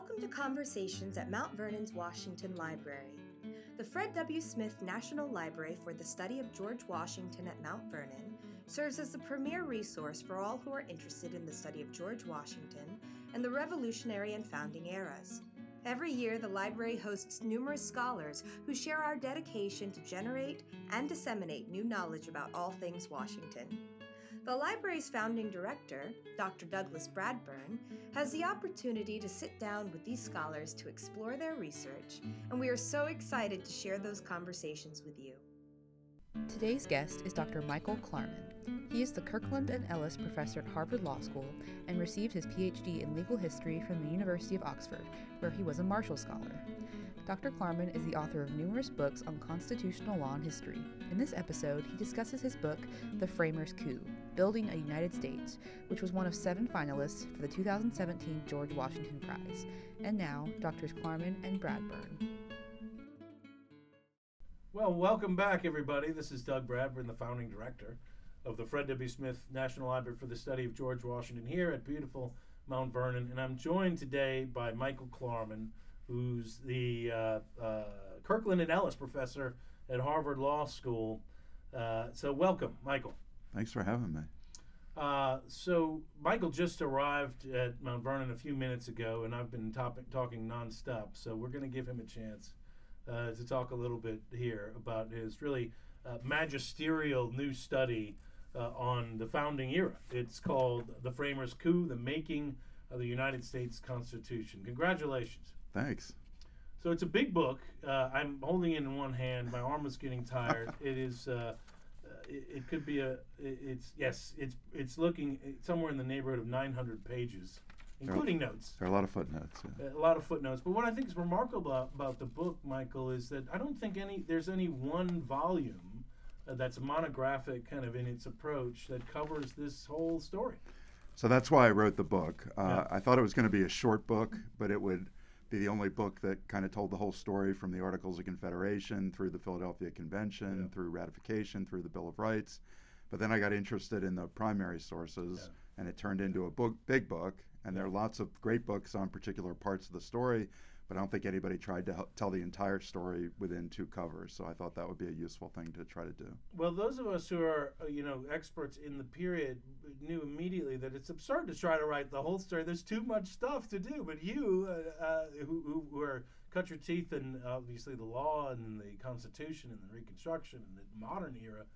Welcome to Conversations at Mount Vernon's Washington Library. The Fred W. Smith National Library for the Study of George Washington at Mount Vernon serves as the premier resource for all who are interested in the study of George Washington and the Revolutionary and founding eras. Every year, the library hosts numerous scholars who share our dedication to generate and disseminate new knowledge about all things Washington. The library's founding director, Dr. Douglas Bradburn, has the opportunity to sit down with these scholars to explore their research, and we are so excited to share those conversations with you. Today's guest is Dr. Michael Klarman. He is the Kirkland and Ellis Professor at Harvard Law School and received his PhD in legal history from the University of Oxford, where he was a Marshall Scholar. Dr. Klarman is the author of numerous books on constitutional law and history. In this episode, he discusses his book, The Framers' Coup Building a United States, which was one of seven finalists for the 2017 George Washington Prize. And now, Drs. Klarman and Bradburn. Well, welcome back, everybody. This is Doug Bradburn, the founding director of the Fred W. Smith National Library for the Study of George Washington here at beautiful Mount Vernon. And I'm joined today by Michael Klarman who's the uh, uh, Kirkland and Ellis professor at Harvard Law School. Uh, so, welcome, Michael. Thanks for having me. Uh, so, Michael just arrived at Mount Vernon a few minutes ago, and I've been topic, talking nonstop. So, we're going to give him a chance uh, to talk a little bit here about his really uh, magisterial new study on the founding era. It's called The Framers' Coup The Making of the United States Constitution. Congratulations. Thanks. So it's a big book. Uh, I'm holding it in one hand. My arm is getting tired. it is. Uh, uh, it, it, could be a. It, it's yes. It's it's looking somewhere in the neighborhood of 900 pages, including there are, notes. There are a lot of footnotes. Yeah. A lot of footnotes. But what I think is remarkable about, about, the book, Michael, is that I don't think any there's any one volume uh, that's monographic, kind of in its approach, that covers this whole story. So that's why I wrote the book. Uh, yeah. I thought it was going to be a short book, but it would be the only book that kind of told the whole story from the Articles of Confederation through the Philadelphia Convention, yeah. through ratification, through the Bill of Rights. But then I got interested in the primary sources, yeah. and it turned into a book, big book. And there are lots of great books on particular parts of the story but I don't think anybody tried to tell the entire story within two covers. So I thought that would be a useful thing to try to do. Well, those of us who are uh, you know experts in the period knew immediately that it's absurd to try to write the whole story. There's too much stuff to do. But you, uh, uh, who, who are cut your teeth in obviously the law and the Constitution and the Reconstruction and the modern era,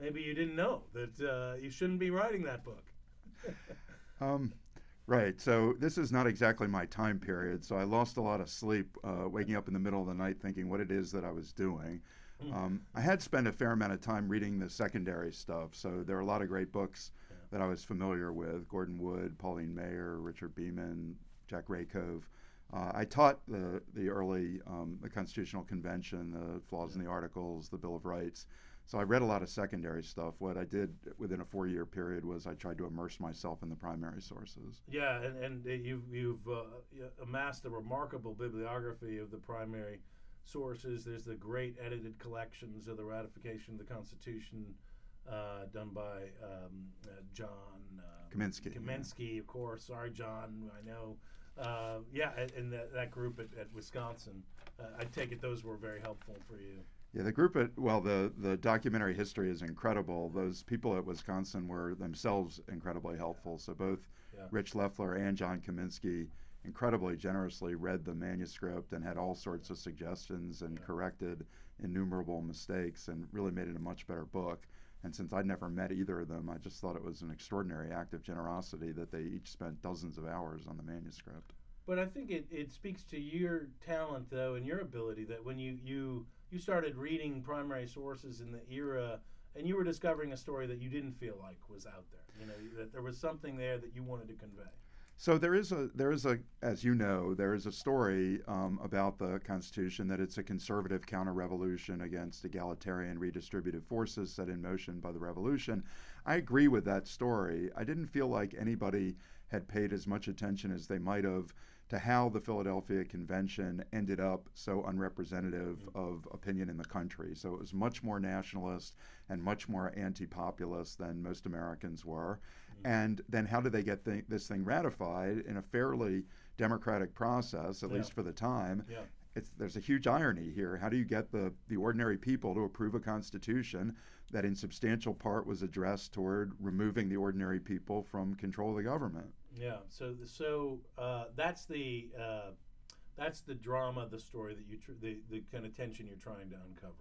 maybe you didn't know that uh, you shouldn't be writing that book. um, Right. So this is not exactly my time period. So I lost a lot of sleep, uh, waking up in the middle of the night thinking what it is that I was doing. Hmm. Um, I had spent a fair amount of time reading the secondary stuff. So there are a lot of great books yeah. that I was familiar with: Gordon Wood, Pauline Maier, Richard Beeman, Jack Rakove. Uh, I taught the the early um, the Constitutional Convention, the flaws yeah. in the Articles, the Bill of Rights. So I read a lot of secondary stuff. What I did within a four-year period was I tried to immerse myself in the primary sources. Yeah, and, and you've, you've uh, amassed a remarkable bibliography of the primary sources. There's the great edited collections of the ratification of the Constitution uh, done by um, uh, John uh, Kaminski. Kaminski, yeah. of course. Sorry, John. I know. Uh, yeah, and that, that group at, at Wisconsin. Uh, I take it those were very helpful for you. Yeah, the group at well, the the documentary history is incredible. Those people at Wisconsin were themselves incredibly helpful. So both yeah. Rich Leffler and John Kaminski incredibly generously read the manuscript and had all sorts of suggestions and yeah. corrected innumerable mistakes and really made it a much better book. And since I'd never met either of them, I just thought it was an extraordinary act of generosity that they each spent dozens of hours on the manuscript. But I think it, it speaks to your talent though and your ability that when you, you you started reading primary sources in the era and you were discovering a story that you didn't feel like was out there. You know, that there was something there that you wanted to convey. So there is a there is a as you know there is a story um, about the Constitution that it's a conservative counter-revolution against egalitarian redistributive forces set in motion by the Revolution. I agree with that story. I didn't feel like anybody had paid as much attention as they might have to how the Philadelphia Convention ended up so unrepresentative mm-hmm. of opinion in the country. So it was much more nationalist and much more anti populist than most Americans were. And then how do they get th- this thing ratified in a fairly democratic process, at Yeah. least for the time? Yeah. It's, there's a huge irony here. How do you get the, the ordinary people to approve a constitution that, in substantial part, was addressed toward removing the ordinary people from control of the government? Yeah. So so uh, that's the uh, that's the drama, the story that you tr- the the kind of tension you're trying to uncover.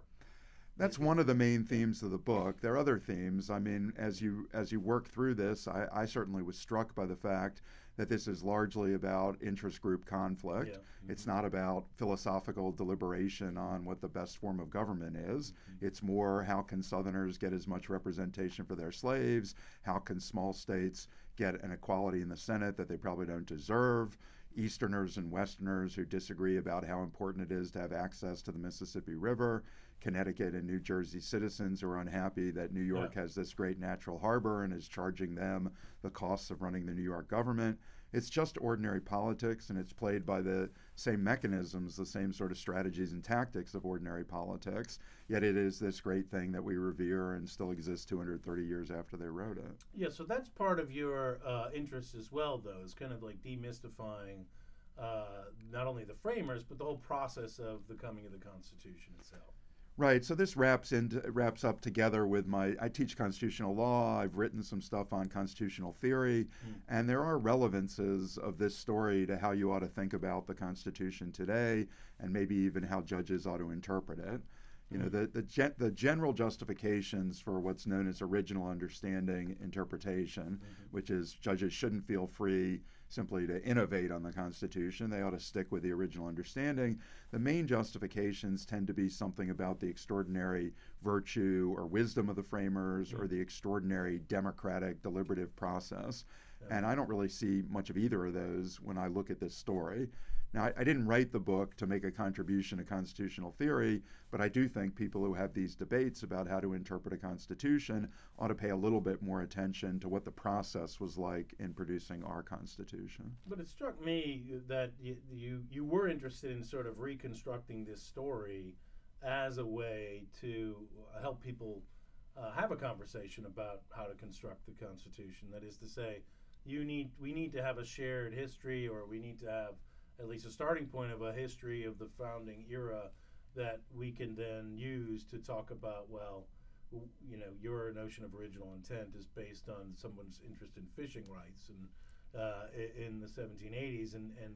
That's one of the main themes of the book. There are other themes. I mean, as you as you work through this, I, I certainly was struck by the fact that this is largely about interest group conflict. Yeah. It's not about philosophical deliberation on what the best form of government is. It's more how can Southerners get as much representation for their slaves? How can small states get an equality in the Senate that they probably don't deserve? Easterners and Westerners who disagree about how important it is to have access to the Mississippi River. Connecticut and New Jersey citizens who are unhappy that New York Yeah. has this great natural harbor and is charging them the costs of running the New York government. It's just ordinary politics, and it's played by the same mechanisms, the same sort of strategies and tactics of ordinary politics. Yet it is this great thing that we revere and still exists 230 years after they wrote it. Yeah. So that's part of your uh, interest as well, though, is kind of like demystifying uh, not only the framers but the whole process of the coming of the Constitution itself. Right. So this wraps into wraps up together with my. I teach constitutional law. I've written some stuff on constitutional theory, Mm. and there are relevances of this story to how you ought to think about the Constitution today, and maybe even how judges ought to interpret it. You know, the the, gen, the general justifications for what's known as original understanding interpretation, Mhm. which is judges shouldn't feel free simply to innovate on the Constitution. They ought to stick with the original understanding. The main justifications tend to be something about the extraordinary virtue or wisdom of the framers or Mm. the extraordinary democratic deliberative process. And I don't really see much of either of those when I look at this story. Now, I, I didn't write the book to make a contribution to constitutional theory, but I do think people who have these debates about how to interpret a constitution ought to pay a little bit more attention to what the process was like in producing our constitution. But it struck me that you, you you were interested in sort of reconstructing this story as a way to help people uh, have a conversation about how to construct the Constitution. That is to say, you need we need to have a shared history, or we need to have at least a starting point of a history of the founding era that we can then use to talk about well you know your notion of original intent is based on someone's interest in fishing rights and uh, in the 1780s and and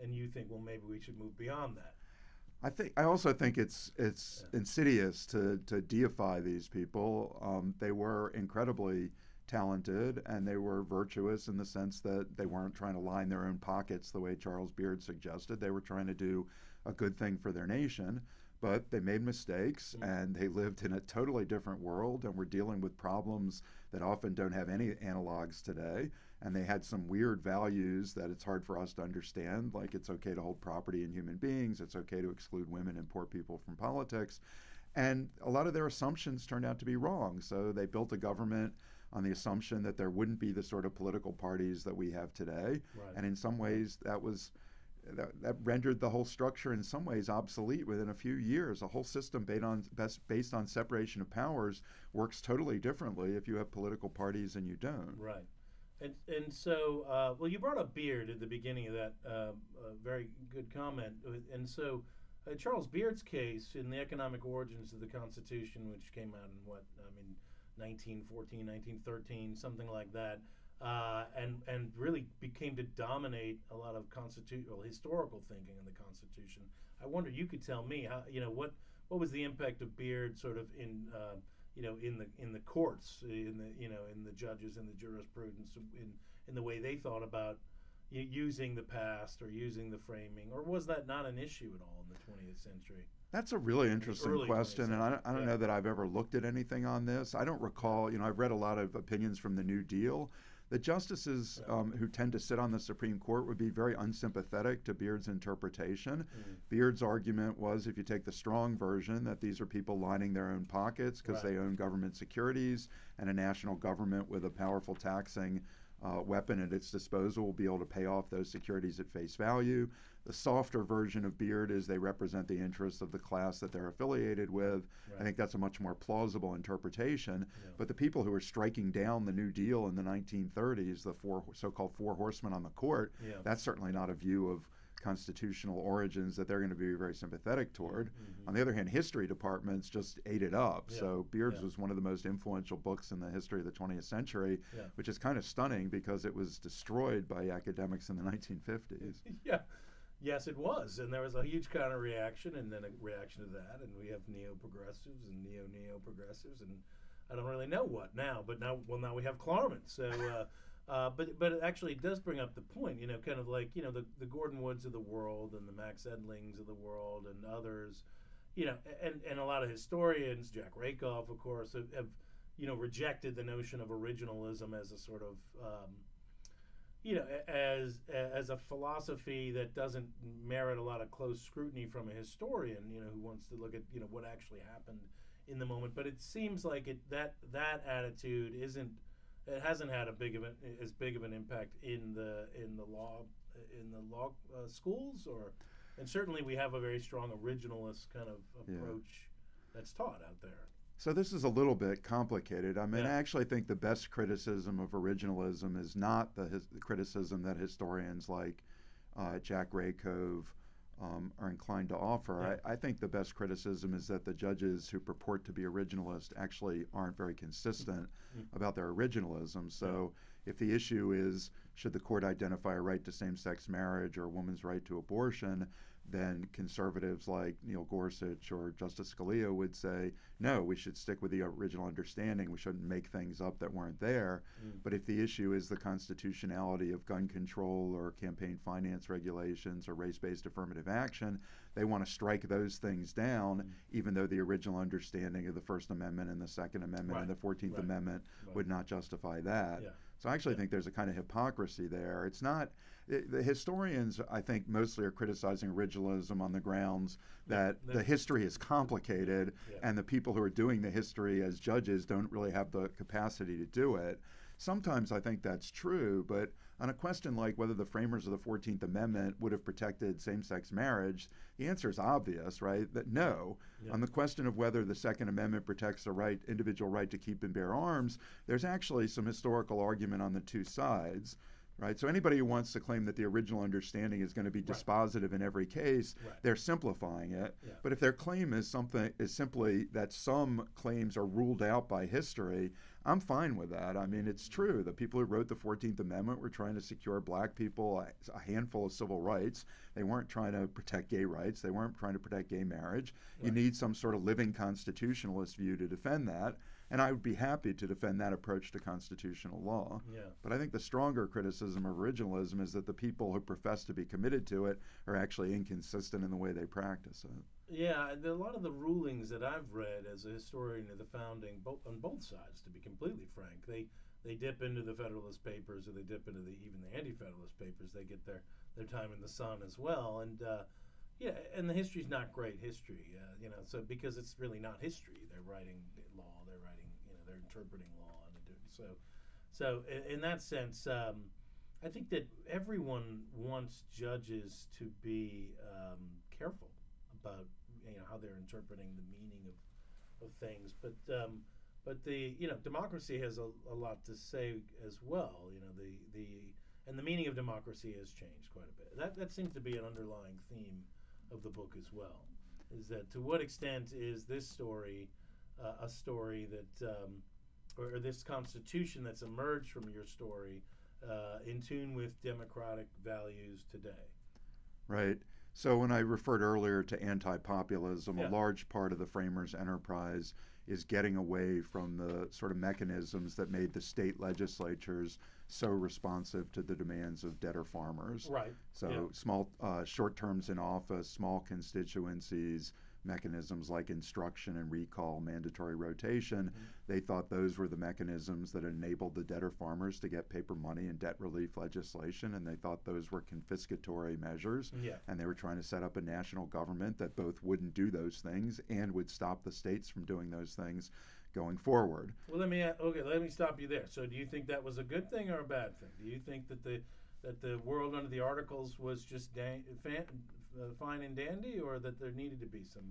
and you think well maybe we should move beyond that I think I also think it's it's insidious to to deify these people. Um, they were incredibly talented and they were virtuous in the sense that they weren't trying to line their own pockets the way Charles Beard suggested. They were trying to do a good thing for their nation, but they made mistakes Mm. and they lived in a totally different world and were dealing with problems that often don't have any analogs today. And they had some weird values that it's hard for us to understand, like it's okay to hold property in human beings, it's okay to exclude women and poor people from politics. And a lot of their assumptions turned out to be wrong. So they built a government on the assumption that there wouldn't be the sort of political parties that we have today. right And in some ways, that was that, that rendered the whole structure in some ways obsolete within a few years. A whole system based on best, based on separation of powers works totally differently if you have political parties and you don't. Right. And, and so, uh, well, you brought up Beard at the beginning of that uh, uh, very good comment. And so, uh, Charles Beard's case in the economic origins of the Constitution, which came out in what, I mean, 1914, 1913, something like that, uh, and, and really became to dominate a lot of constitutional historical thinking in the Constitution. I wonder, you could tell me, how, you know, what, what was the impact of Beard sort of in. Uh, you know, in the in the courts, in the you know, in the judges and the jurisprudence, in in the way they thought about using the past or using the framing, or was that not an issue at all in the 20th century? That's a really interesting early question, and I don't, I don't 20th know that I've ever looked at anything on this. I don't recall, you know, I've read a lot of opinions from the New Deal. The justices Yeah. um, who tend to sit on the Supreme Court would be very unsympathetic to Beard's interpretation. Mm. Beard's argument was if you take the strong version, that these are people lining their own pockets because Right. they own government securities and a national government with a powerful taxing uh, weapon at its disposal will be able to pay off those securities at face value. The softer version of Beard is they represent the interests of the class that they're affiliated with. Right. I think that's a much more plausible interpretation. Yeah. But the people who are striking down the New Deal in the 1930s, the four so-called four horsemen on the court, Yeah. that's certainly not a view of constitutional origins that they're going to be very sympathetic toward. Mhm. On the other hand, history departments just ate it up. Yeah, So Beards yeah. was one of the most influential books in the history of the 20th century, Yeah. which is kind of stunning because it was destroyed by academics in the 1950s. yeah. Yes, it was, and there was a huge counter reaction, and then a reaction to that, and we have neo progressives and neo neo progressives, and I don't really know what now, but now, well, now we have Klarman. So, uh, uh, but but it actually does bring up the point, you know, kind of like you know the the Gordon Woods of the world and the Max Edlings of the world and others, you know, and and a lot of historians, Jack Rakove, of course, have, have you know rejected the notion of originalism as a sort of um, you know, as as a philosophy that doesn't merit a lot of close scrutiny from a historian, you know, who wants to look at you know what actually happened in the moment. But it seems like it that that attitude isn't it hasn't had a big of an as big of an impact in the in the law in the law uh, schools or and certainly we have a very strong originalist kind of Yeah. approach that's taught out there. So this is a little bit complicated. I mean, Yeah. I actually think the best criticism of originalism is not the, his, the criticism that historians like uh, Jack Rakove um, are inclined to offer. Yeah. I, I think the best criticism is that the judges who purport to be originalist actually aren't very consistent Mm. about their originalism. So if the issue is should the court identify a right to same-sex marriage or a woman's right to abortion, then conservatives like Neil Gorsuch or Justice Scalia would say, no, we should stick with the original understanding. We shouldn't make things up that weren't there. Mm. But if the issue is the constitutionality of gun control or campaign finance regulations or race based affirmative action, they want to strike those things down, Mm. even though the original understanding of the First Amendment and the Second Amendment and the 14th right, Amendment right. would not justify that. Yeah. So I actually Yeah. think there's a kind of hypocrisy there. It's not the historians. I think mostly are criticizing originalism on the grounds that that- the history is complicated, Yeah. and the people who are doing the history as judges don't really have the capacity to do it. Sometimes I think that's true, but on a question like whether the framers of the 14th Amendment would have protected same sex marriage, the answer is obvious, right? That no. Yeah. On the question of whether the Second Amendment protects the right, individual right to keep and bear arms, there's actually some historical argument on the two sides. Right, so anybody who wants to claim that the original understanding is going to be Right. dispositive in every case, Right. they're simplifying it. Yeah. But if their claim is something is simply that some claims are ruled out by history, I'm fine with that. I mean, it's true. The people who wrote the 14th Amendment were trying to secure black people a, a handful of civil rights. They weren't trying to protect gay rights. They weren't trying to protect gay marriage. You need some sort of living constitutionalist view to defend that. And I would be happy to defend that approach to constitutional law. Yeah. But I think the stronger criticism of originalism is that the people who profess to be committed to it are actually inconsistent in the way they practice it. Yeah, and a lot of the rulings that I've read as a historian of the founding, both on both sides, to be completely frank, they they dip into the Federalist Papers or they dip into the even the Anti-Federalist Papers. They get their their time in the sun as well, and uh, yeah, and the history's not great history, uh, you know. So because it's really not history, they're writing law, they're writing, you know, they're interpreting law, and doing- so so in, in that sense. Um, I think that everyone wants judges to be um, careful about you know how they're interpreting the meaning of, of things, but um, but the you know democracy has a, a lot to say as well. You know the the and the meaning of democracy has changed quite a bit. That that seems to be an underlying theme of the book as well. Is that to what extent is this story uh, a story that um, or, or this constitution that's emerged from your story uh, in tune with democratic values today? Right. So when I referred earlier to anti-populism, Yeah. a large part of the framers' enterprise is getting away from the sort of mechanisms that made the state legislatures so responsive to the demands of debtor farmers. Right. So Yeah. small, uh, short terms in office, small constituencies, mechanisms like instruction and recall, mandatory rotation. Mm-hmm. They thought those were the mechanisms that enabled the debtor farmers to get paper money and debt relief legislation, and they thought those were confiscatory measures. Yeah. And they were trying to set up a national government that both wouldn't do those things and would stop the states from doing those things going forward. Well, let me okay. Let me stop you there. So, do you think that was a good thing or a bad thing? Do you think that the that the world under the Articles was just dan- fan, uh, fine and dandy, or that there needed to be some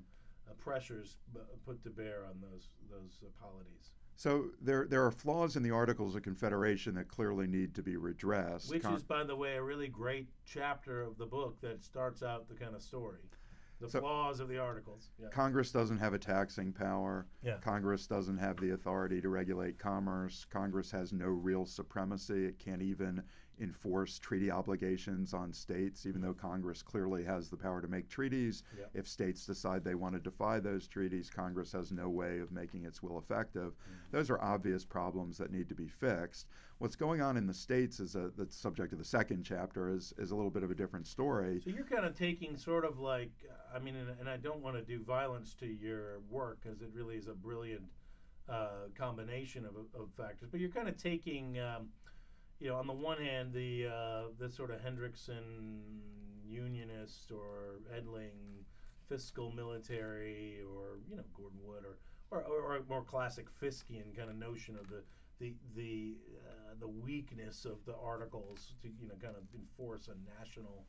uh, pressures b- put to bear on those those uh, polities? So there, there are flaws in the Articles of Confederation that clearly need to be redressed. Which Con- is, by the way, a really great chapter of the book that starts out the kind of story, the So- flaws of the Articles. Yeah. Congress doesn't have a taxing power. Yeah. Congress doesn't have the authority to regulate commerce. Congress has no real supremacy. It can't even enforce treaty obligations on states, even though Congress clearly has the power to make treaties. If states decide they want to defy those treaties, Congress has no way of making its will effective. Those are obvious problems that need to be fixed. What's going on in the states is a, the subject of the second chapter is, is a little bit of a different story. So you're kind of taking sort of like, I mean, and, and I don't want to do violence to your work because it really is a brilliant uh, combination of, of factors. But you're kind of taking, um, you know, on the one hand, the uh, the sort of Hendrickson unionist or Edling fiscal military or you know Gordon Wood or or, or, a more classic Fiskian kind of notion of the the the uh, the weakness of the articles to you know kind of enforce a national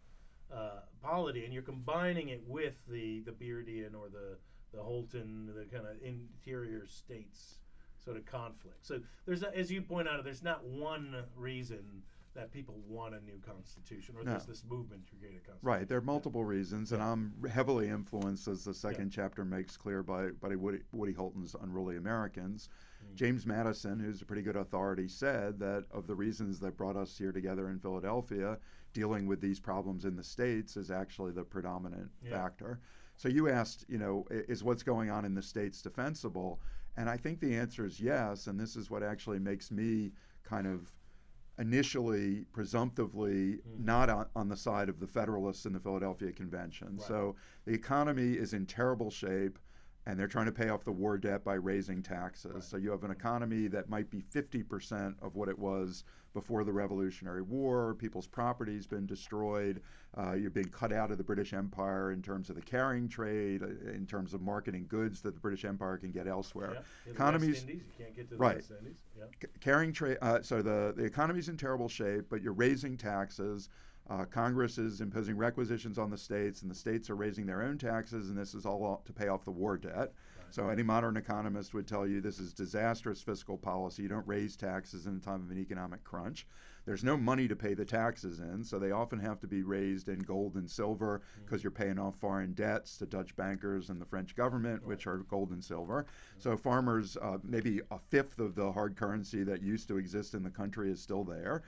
uh, polity, and you're combining it with the the Beardian or the the Holton, the kind of interior states sort of conflict. So there's, a, as you point out, there's not one reason that people want a new constitution or No. there's this movement to create a constitution. Right, there are multiple reasons, and Yeah. I'm heavily influenced, as the second chapter makes clear, by, by Woody, Woody Holton's Unruly Americans. Mm. James Madison, who's a pretty good authority, said that of the reasons that brought us here together in Philadelphia, dealing with these problems in the states is actually the predominant Yeah. factor. So you asked, you know, is what's going on in the states defensible? And I think the answer is yes, and this is what actually makes me kind of initially presumptively Mhm. not on, on the side of the Federalists in the Philadelphia Convention. Right. So the economy is in terrible shape and they're trying to pay off the war debt by raising taxes. Right. So you have an economy that might be 50% of what it was before the Revolutionary War. People's property's been destroyed. Uh, you're being cut out of the British Empire in terms of the carrying trade, uh, in terms of marketing goods that the British Empire can get elsewhere. Yeah. Economies- West Indies, you can't get to the Right. Yeah. C- carrying trade. Uh, so the the economy's in terrible shape, but you're raising taxes. Uh, Congress is imposing requisitions on the states, and the states are raising their own taxes, and this is all to pay off the war debt. So any modern economist would tell you this is disastrous fiscal policy. You don't raise taxes in a time of an economic crunch. There's no money to pay the taxes in, so they often have to be raised in gold and silver because you're paying off foreign debts to Dutch bankers and the French government, which are gold and silver. So farmers, uh, maybe a fifth of the hard currency that used to exist in the country is still there.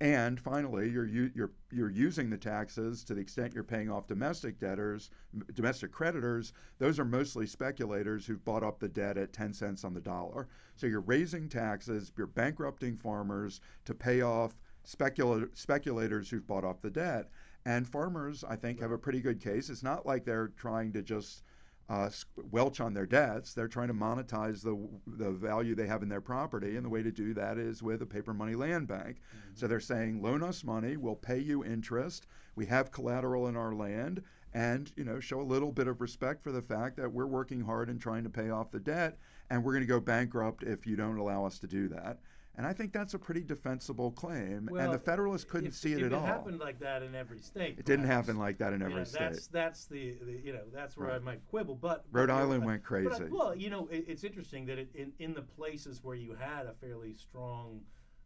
And finally, you're, you're, you're using the taxes to the extent you're paying off domestic debtors, domestic creditors. Those are mostly speculators who've bought up the debt at 10 cents on the dollar. So you're raising taxes, you're bankrupting farmers to pay off specula- speculators who've bought off the debt. And farmers, I think, have a pretty good case. It's not like they're trying to just uh, welch on their debts. They're trying to monetize the the value they have in their property, and the way to do that is with a paper money land bank. So they're saying, loan us money, we'll pay you interest. We have collateral in our land, and you know, show a little bit of respect for the fact that we're working hard and trying to pay off the debt, and we're going to go bankrupt if you don't allow us to do that. And I think that's a pretty defensible claim, and Well, the Federalists couldn't if, see it if at it all. happened like that in every state. It didn't happen like that in every yeah, state. That's that's the, the you know that's where I might quibble. But Rhode but Island but- went but I- crazy. well, you know, it, it's interesting that it, in in the places where you had a fairly strong,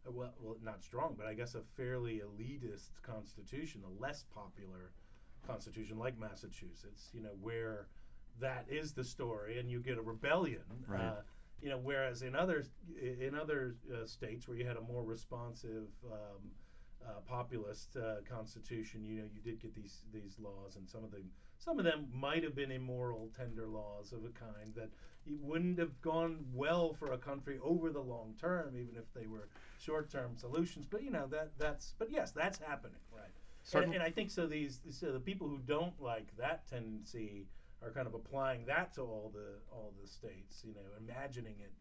uh, well, well, not strong, but I guess a fairly elitist constitution, a less popular constitution like Massachusetts, you know, where that is the story, and you get a rebellion. Right. Uh, you know, whereas in other in other uh, states where you had a more responsive um, uh, populist uh, constitution, you know, you did get these these laws, and some of them some of them might have been immoral, tender laws of a kind that it wouldn't have gone well for a country over the long term, even if they were short term solutions. But you know that that's but yes, that's happening, right? And, and I think so. These so the people who don't like that tendency are kind of applying that to all the all the states, you know, imagining it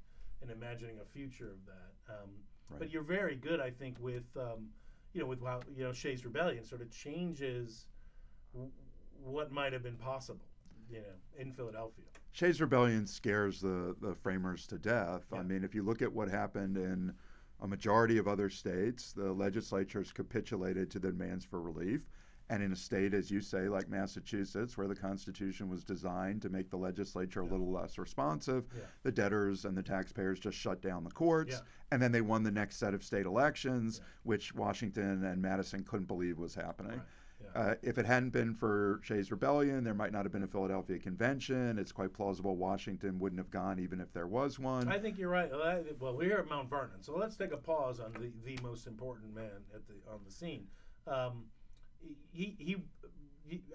and imagining a future of that. Um, But you're very good, I think, with um, you know with how you know Shays Rebellion sort of changes w- what might have been possible. you know, in Philadelphia. Shays Rebellion scares the, the framers to death. Yeah. I mean, if you look at what happened in a majority of other states, the legislatures capitulated to the demands for relief. And in a state, as you say, like Massachusetts, where the Constitution was designed to make the legislature a little less responsive, Yeah. the debtors and the taxpayers just shut down the courts. Yeah. And then they won the next set of state elections, Yeah. which Washington and Madison couldn't believe was happening. Right. Yeah. Uh, if it hadn't been for Shays Rebellion, there might not have been a Philadelphia Convention. It's quite plausible Washington wouldn't have gone even if there was one. I think you're right. Well, Well, we're here at Mount Vernon, so let's take a pause on the, the most important man at the on the scene. Um, he, he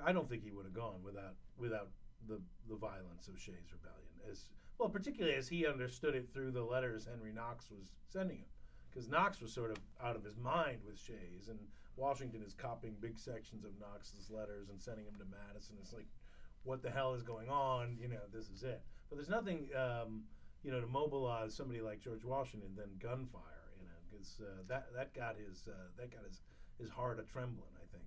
I don't think he would have gone without without the the violence of Shays' rebellion as well, particularly as he understood it through the letters Henry Knox was sending him, because Knox was sort of out of his mind with Shays, and Washington is copying big sections of Knox's letters and sending them to Madison. It's like, what the hell is going on? You know, this is it. But there's nothing. Um, you know, to mobilize somebody like George Washington than gunfire, you know, because uh, that that got his uh, that got his his heart a trembling. I think.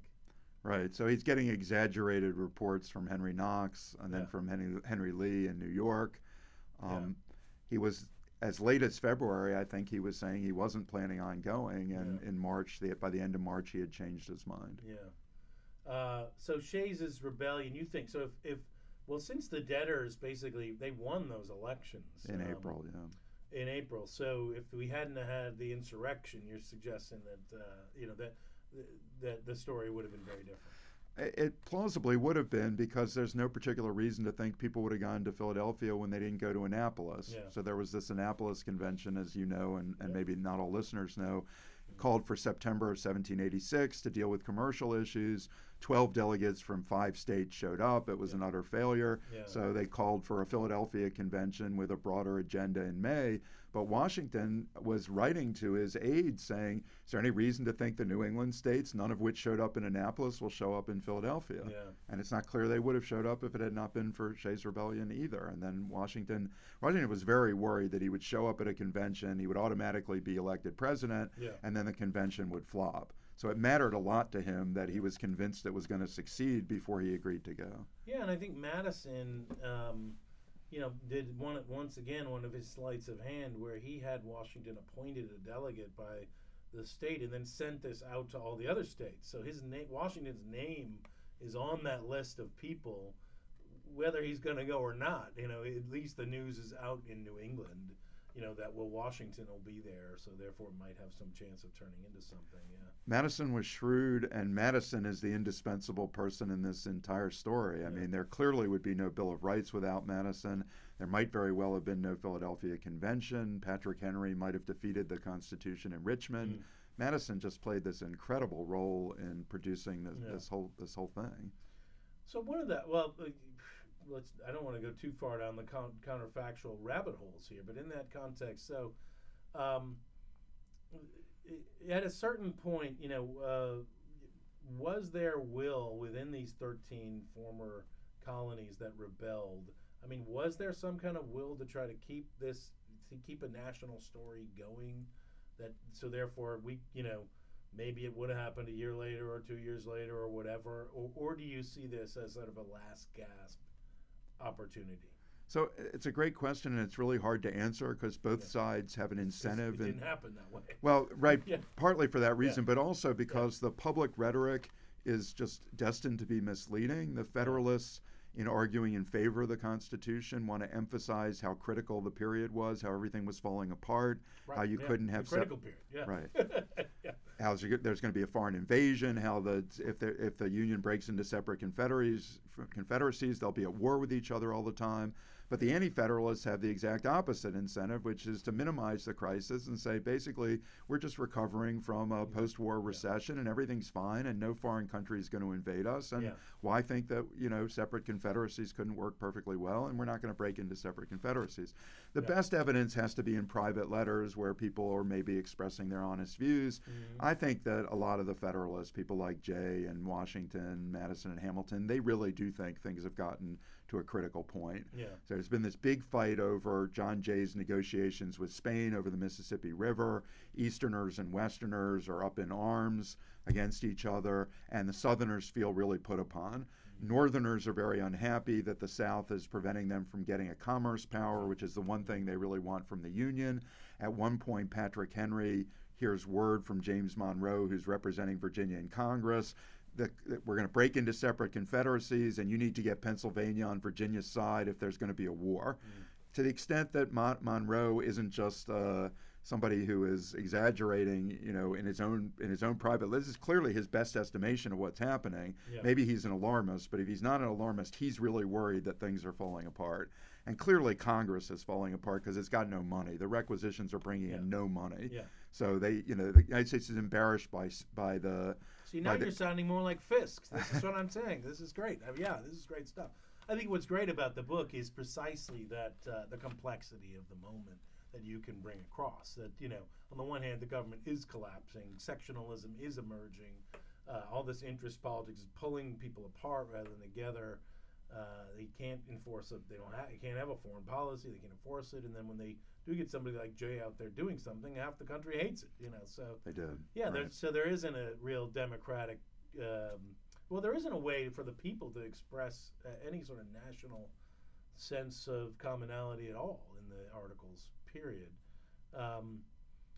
Right. So he's getting exaggerated reports from Henry Knox and then Yeah. from Henry, Henry Lee in New York. Um, He was as late as February. I think he was saying he wasn't planning on going, and Yeah. in March, the, by the end of March, he had changed his mind. Yeah. Uh, so Shays' rebellion, you think so? If, if well, since the debtors basically they won those elections In um, April, yeah. In April, so if we hadn't had the insurrection, you're suggesting that uh, you know that that the story would have been very different. It plausibly would have been because there's no particular reason to think people would have gone to Philadelphia when they didn't go to Annapolis. Yeah. So there was this Annapolis convention, as you know, and, and Yeah. maybe not all listeners know, called for September of 1786 to deal with commercial issues. Twelve delegates from five states showed up. It was an utter failure. Yeah. So they called for a Philadelphia convention with a broader agenda in May. But Washington was writing to his aides saying, Is there any reason to think the New England states, none of which showed up in Annapolis, will show up in Philadelphia? Yeah. And it's not clear they would have showed up if it had not been for Shays' Rebellion either. And then Washington, Washington was very worried that he would show up at a convention, he would automatically be elected president, Yeah. and then the convention would flop. So it mattered a lot to him that he was convinced it was going to succeed before he agreed to go. Yeah, and I think Madison, um, you know, did one once again one of his sleights of hand where he had Washington appointed a delegate by the state and then sent this out to all the other states. So his name, Washington's name, is on that list of people, whether he's going to go or not. You know, at least the news is out in New England. You know that well, Washington will be there, so therefore might have some chance of turning into something. Yeah. Madison was shrewd, and Madison is the indispensable person in this entire story. I Yeah. mean, there clearly would be no Bill of Rights without Madison. There might very well have been no Philadelphia Convention. Patrick Henry might have defeated the Constitution in Richmond. Mm. Madison just played this incredible role in producing this, Yeah. this whole this whole thing. So one of the well, let's. I don't want to go too far down the con- counterfactual rabbit holes here, but in that context, so um, at a certain point, you know, uh, was there will within these thirteen former colonies that rebelled? I mean, was there some kind of will to try to keep this to keep a national story going? That so therefore we, you know, maybe it would have happened a year later or two years later or whatever or, or do you see this as sort of a last gasp opportunity So it's a great question, and it's really hard to answer because both Yeah. sides have an incentive. it and didn't happen that way Well, right, Yeah. partly for that reason, but also because the public rhetoric is just destined to be misleading. The Federalists, in arguing in favor of the Constitution, want to emphasize how critical the period was, how everything was falling apart, how you yeah. couldn't have critical period yeah Right. yeah how there's there's going to be a foreign invasion, how the if the if the Union breaks into separate confederacies, confederacies, they'll be at war with each other all the time. But the Anti-Federalists have the exact opposite incentive, which is to minimize the crisis and say basically we're just recovering from a post-war recession and everything's fine and no foreign country is going to invade us. And Yeah. why think that you know separate confederacies couldn't work perfectly well and we're not going to break into separate confederacies? The Yeah. best evidence has to be in private letters where people are maybe expressing their honest views. Mhm. I think that a lot of the Federalists, people like Jay and Washington, Madison and Hamilton, they really do think things have gotten to a critical point. Yeah. So there's been this big fight over John Jay's negotiations with Spain over the Mississippi River. Easterners and Westerners are up in arms against each other, and the Southerners feel really put upon. Northerners are very unhappy that the South is preventing them from getting a commerce power, which is the one thing they really want from the Union. At one point, Patrick Henry hears word from James Monroe, who's representing Virginia in Congress, that, that we're going to break into separate confederacies, and you need to get Pennsylvania on Virginia's side if there's going to be a war. To the extent that Mon- Monroe isn't just uh, somebody who is exaggerating, you know, in his own in his own private. This is clearly his best estimation of what's happening. Yeah. Maybe he's an alarmist, but if he's not an alarmist, he's really worried that things are falling apart. And clearly, Congress is falling apart because it's got no money. The requisitions are bringing Yeah. in no money. Yeah. So they, you know, the United States is embarrassed by by the. See, now you're sounding more like Fiske. This is what I'm saying. This is great. I mean, yeah, this is great stuff. I think what's great about the book is precisely that uh, the complexity of the moment that you can bring across. That you know, on the one hand, the government is collapsing, sectionalism is emerging, uh, all this interest politics is pulling people apart rather than together. Uh, they can't enforce it. They don't. have. they can't have a foreign policy. They can't enforce it. And then when they do get somebody like Jay out there doing something, half the country hates it. You know. So They did. yeah, right. so there isn't a real democratic. Um, well, there isn't a way for the people to express uh, any sort of national sense of commonality at all in the articles. Period. Um,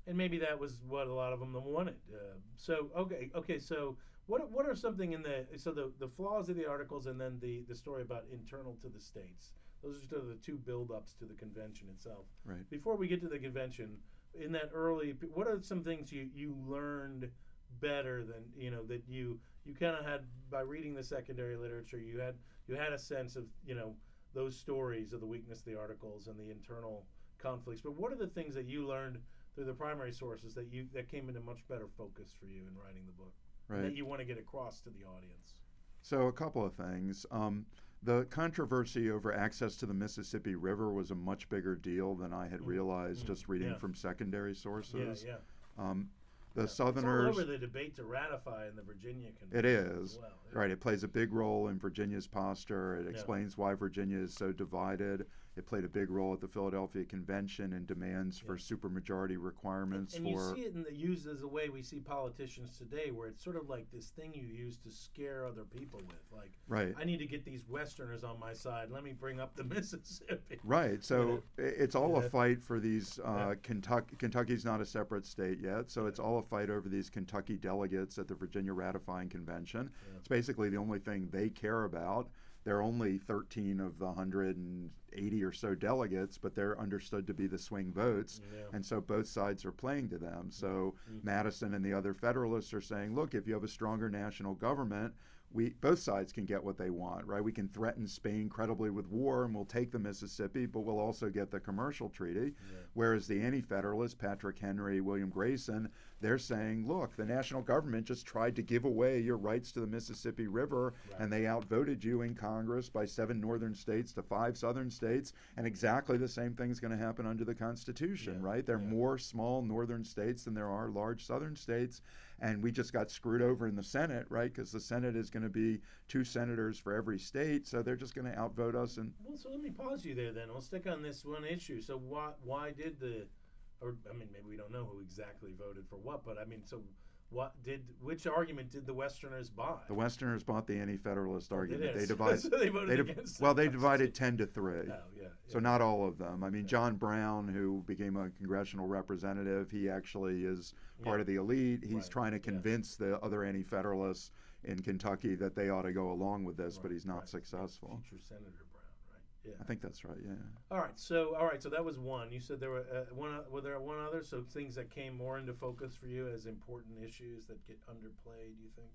and maybe that was what a lot of them wanted. Uh, so okay, okay. So what what are something in the so the the flaws of the articles and then the the story about internal to the states. Those are sort of the two build-ups to the convention itself. Right. Before we get to the convention, in that early, what are some things you you learned better than you know that you you kind of had by reading the secondary literature? You had you had a sense of you know those stories of the weakness of the articles and the internal conflicts. But what are the things that you learned through the primary sources that you that came into much better focus for you in writing the book Right. that you want to get across to the audience? So a couple of things. Um, the controversy over access to the Mississippi River was a much bigger deal than I had Mm, realized mm, just reading yeah. from secondary sources. Yeah, yeah. Um, the Yeah. Southerners. It's all over the debate to ratify in the Virginia Convention. It is. well. Right, it plays a big role in Virginia's posture. It explains why Virginia is so divided. It played a big role at the Philadelphia Convention and demands for Yeah. supermajority requirements and for. you see it in the used as a way we see politicians today, where it's sort of like this thing you use to scare other people with. Like, right, I need to get these Westerners on my side. Let me bring up the Mississippi. right. So it's all Yeah. a fight for these. Uh, Yeah. Kentucky, Kentucky's not a separate state yet, so it's all a fight over these Kentucky delegates at the Virginia ratifying convention. It's basically the only thing they care about. There are only 13 of the 180 or so delegates, but they're understood to be the swing votes. Yeah. And so both sides are playing to them. So Mhm. Madison and the other Federalists are saying, look, if you have a stronger national government, we both sides can get what they want, right? We can threaten Spain credibly with war and we'll take the Mississippi, but we'll also get the commercial treaty. Yeah. Whereas the anti-federalists, Patrick Henry, William Grayson, they're saying, look, the national government just tried to give away your rights to the Mississippi River, Right. and they outvoted you in Congress by seven northern states to five southern states, and exactly the same thing is going to happen under the Constitution, Yeah, right? There are yeah. more small northern states than there are large southern states, and we just got screwed over in the Senate, right? Because the Senate is going to be two senators for every state, so they're just going to outvote us and Well, so let me pause you there then. We'll stick on this one issue. So why why did the, or I mean maybe we don't know who exactly voted for what, but I mean so what did which argument did the Westerners buy? The Westerners bought the anti-federalist argument. They divided. so they voted they div- against. well, they divided ten to three. Oh yeah. So not all of them. I mean, Yeah. John Brown, who became a congressional representative, he actually is part Yeah. of the elite. He's Right, trying to yeah. convince the other anti-federalists in Kentucky that they ought to go along with this, but he's not right. successful. Future Senator right? Yeah. I think that's right. Yeah. All right, so all right, so that was one. You said there were uh, one. o- Were there one other? So things that came more into focus for you as important issues that get underplayed. Do you think?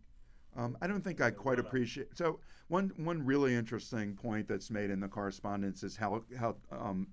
Um, I don't think I quite appreciate. So one one really interesting point that's made in the correspondence is how how um,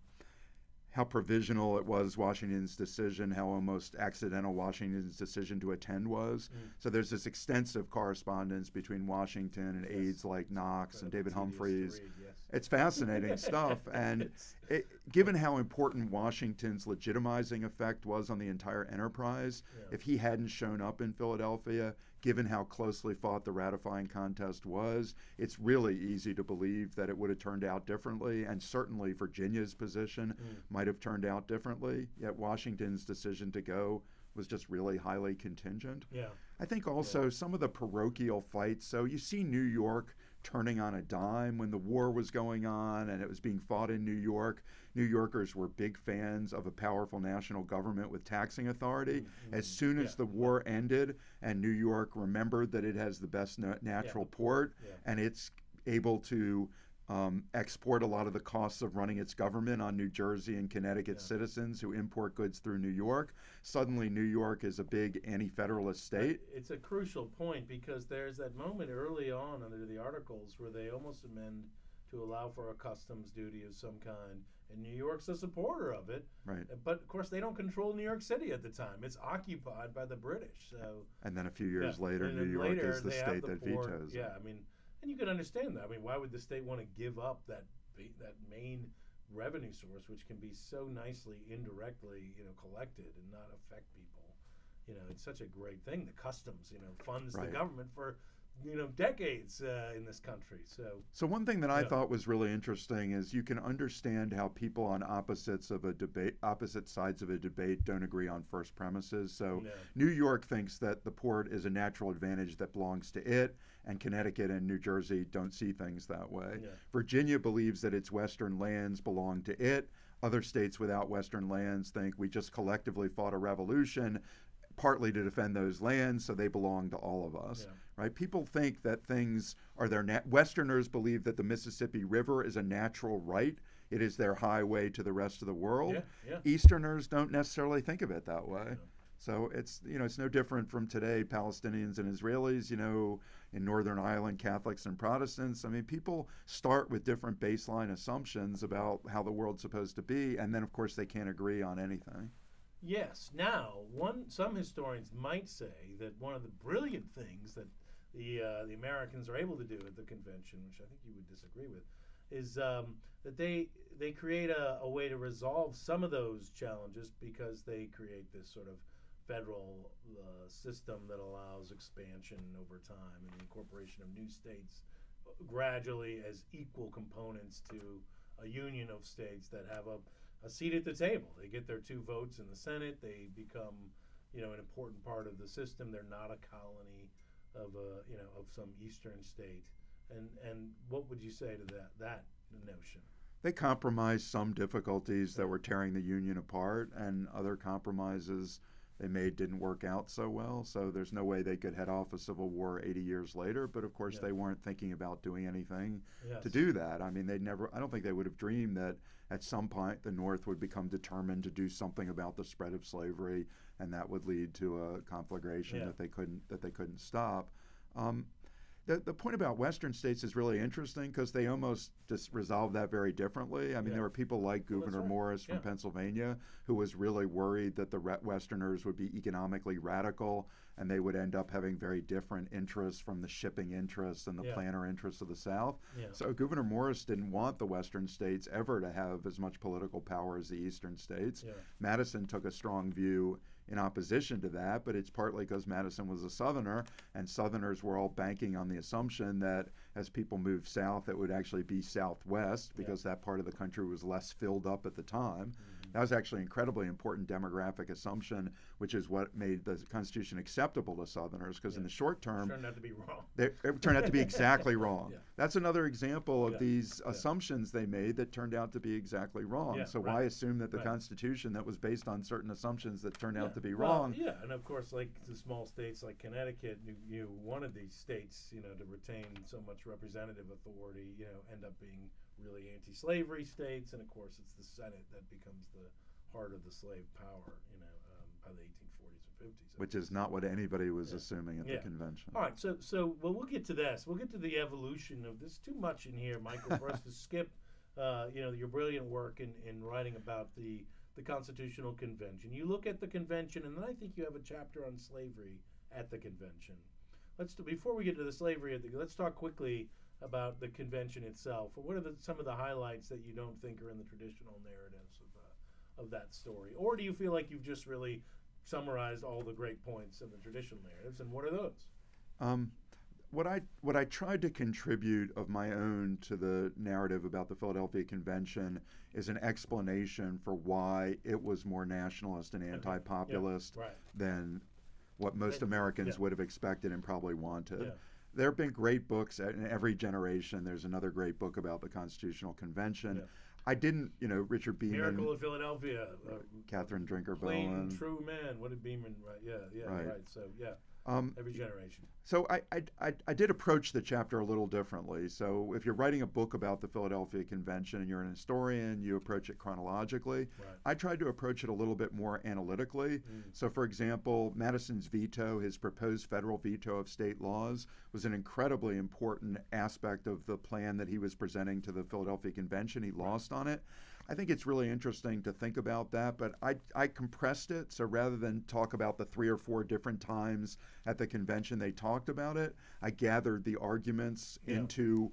how provisional it was Washington's decision, how almost accidental Washington's decision to attend was. Mm. So there's this extensive correspondence between Washington and Yes. aides like Knox and David Humphreys. read. It's fascinating stuff, and it, given how important Washington's legitimizing effect was on the entire enterprise, Yeah. if he hadn't shown up in Philadelphia, given how closely fought the ratifying contest was, it's really easy to believe that it would have turned out differently. And certainly Virginia's position Mm. might have turned out differently. Yet Washington's decision to go was just really highly contingent. Yeah. I think also some of the parochial fights. So you see New York turning on a dime when the war was going on and it was being fought in New York. New Yorkers were big fans of a powerful national government with taxing authority. As soon as Mm-hmm. Yeah. the war ended and New York remembered that it has the best na- natural port Yeah. and it's able to um, export a lot of the costs of running its government on New Jersey and Connecticut Yeah. citizens who import goods through New York. Suddenly, New York is a big anti federalist state. It's a crucial point because there's that moment early on under the articles where they almost amend to allow for a customs duty of some kind, and New York's a supporter of it. Right. But of course, they don't control New York City at the time; it's occupied by the British. So And then a few years yeah. later, New York later is the state the that port. vetoes. it. Yeah, I mean, and you can understand that. I mean, why would the state want to give up that that main revenue source, which can be so nicely indirectly, you know, collected and not affect people? You know, it's such a great thing. The customs, you know, funds Right. the government for you know decades uh, in this country. So So one thing that I Yeah. thought was really interesting is you can understand how people on opposites of a debate, opposite sides of a debate, don't agree on first premises. So Yeah. New York thinks that the port is a natural advantage that belongs to it, and Connecticut and New Jersey don't see things that way. Yeah. Virginia believes that its western lands belong to it. Other states without western lands think we just collectively fought a revolution partly to defend those lands, so they belong to all of us. Yeah. Right? People think that things are their nat- Westerners believe that the Mississippi River is a natural right. It is their highway to the rest of the world. yeah, yeah. Easterners don't necessarily think of it that way. So it's you know it's no different from today Palestinians and Israelis, you know, in Northern Ireland Catholics and Protestants. I mean, people start with different baseline assumptions about how the world's supposed to be and then of course they can't agree on anything. Yes. Now, one some historians might say that one of the brilliant things that the uh, the Americans are able to do at the convention, which I think you would disagree with, is um, that they they create a, a way to resolve some of those challenges because they create this sort of federal uh, system that allows expansion over time and the incorporation of new states gradually as equal components to a union of states that have a a seat at the table. They get their two votes in the Senate. They become, you know, an important part of the system. They're not a colony of a, you know, of some eastern state. And and what would you say to that that notion? They compromised some difficulties that were tearing the union apart and other compromises they made didn't work out so well. So there's no way they could head off a civil war 80 years later, but of course they weren't thinking about doing anything Yes. to do that. I mean, they never. I don't think they would have dreamed that at some point the North would become determined to do something about the spread of slavery, and that would lead to a conflagration Yeah. that they couldn't that they couldn't stop. Um, the, the point about Western states is really interesting because they almost just resolved that very differently. I mean, Yeah. there were people like Well, Gouverneur right. Morris from Yeah. Pennsylvania who was really worried that the Westerners would be economically radical and they would end up having very different interests from the shipping interests and the Yeah. planter interests of the South. So Gouverneur Morris didn't want the Western states ever to have as much political power as the Eastern states. Madison took a strong view in opposition to that, but it's partly because Madison was a Southerner, and Southerners were all banking on the assumption that as people moved south, it would actually be southwest because that part of the country was less filled up at the time. Mm-hmm. That was actually an incredibly important demographic assumption, which is what made the Constitution acceptable to Southerners because in the short term, Turned out to be wrong. they, it turned out to be exactly wrong. Yeah. That's another example of Yeah. these Yeah. assumptions they made that turned out to be exactly wrong. Yeah, so right. why assume that the Right. Constitution that was based on certain assumptions that turned Yeah. out to be Well, wrong? yeah, and of course, like the small states like Connecticut, you, you wanted these states, you know, to retain so much representative authority, you know, end up being really anti-slavery states, and of course, it's the Senate that becomes the heart of the slave power, you know, um, by the 1840s and 50s. Which is not what anybody was Yeah. assuming at Yeah. the convention. All right, so so well, we'll get to this. We'll get to the evolution of this. Too much in here, Michael, for us to skip. Uh, you know your brilliant work in, in writing about the the Constitutional Convention. You look at the convention, and then I think you have a chapter on slavery at the convention. Let's do, before we get to the slavery at the. Let's talk quickly about the convention itself. What are the, some of the highlights that you don't think are in the traditional narratives of uh, of that story, or do you feel like you've just really summarized all the great points in the traditional narratives? And what are those? Um, what I what I tried to contribute of my own to the narrative about the Philadelphia Convention is an explanation for why it was more nationalist and anti-populist right. than what most Americans yeah. would have expected and probably wanted. Yeah. There have been great books in every generation. There's another great book about the Constitutional Convention. Yeah. I didn't, you know, Richard Beeman, Miracle of Philadelphia. Uh, Catherine Drinker plain Bowen. true man. What did Beeman write? Yeah, yeah, Right. right. So yeah, Um, every generation. So I, I, I, did approach the chapter a little differently. So if you're writing a book about the Philadelphia Convention and you're an historian, you approach it chronologically. Right. I tried to approach it a little bit more analytically. Mm. So, for example, Madison's veto, his proposed federal veto of state laws, was an incredibly important aspect of the plan that he was presenting to the Philadelphia Convention. He lost on it. I think it's really interesting to think about that, but I, I compressed it. So rather than talk about the three or four different times at the convention they talked about it, I gathered the arguments Yeah. into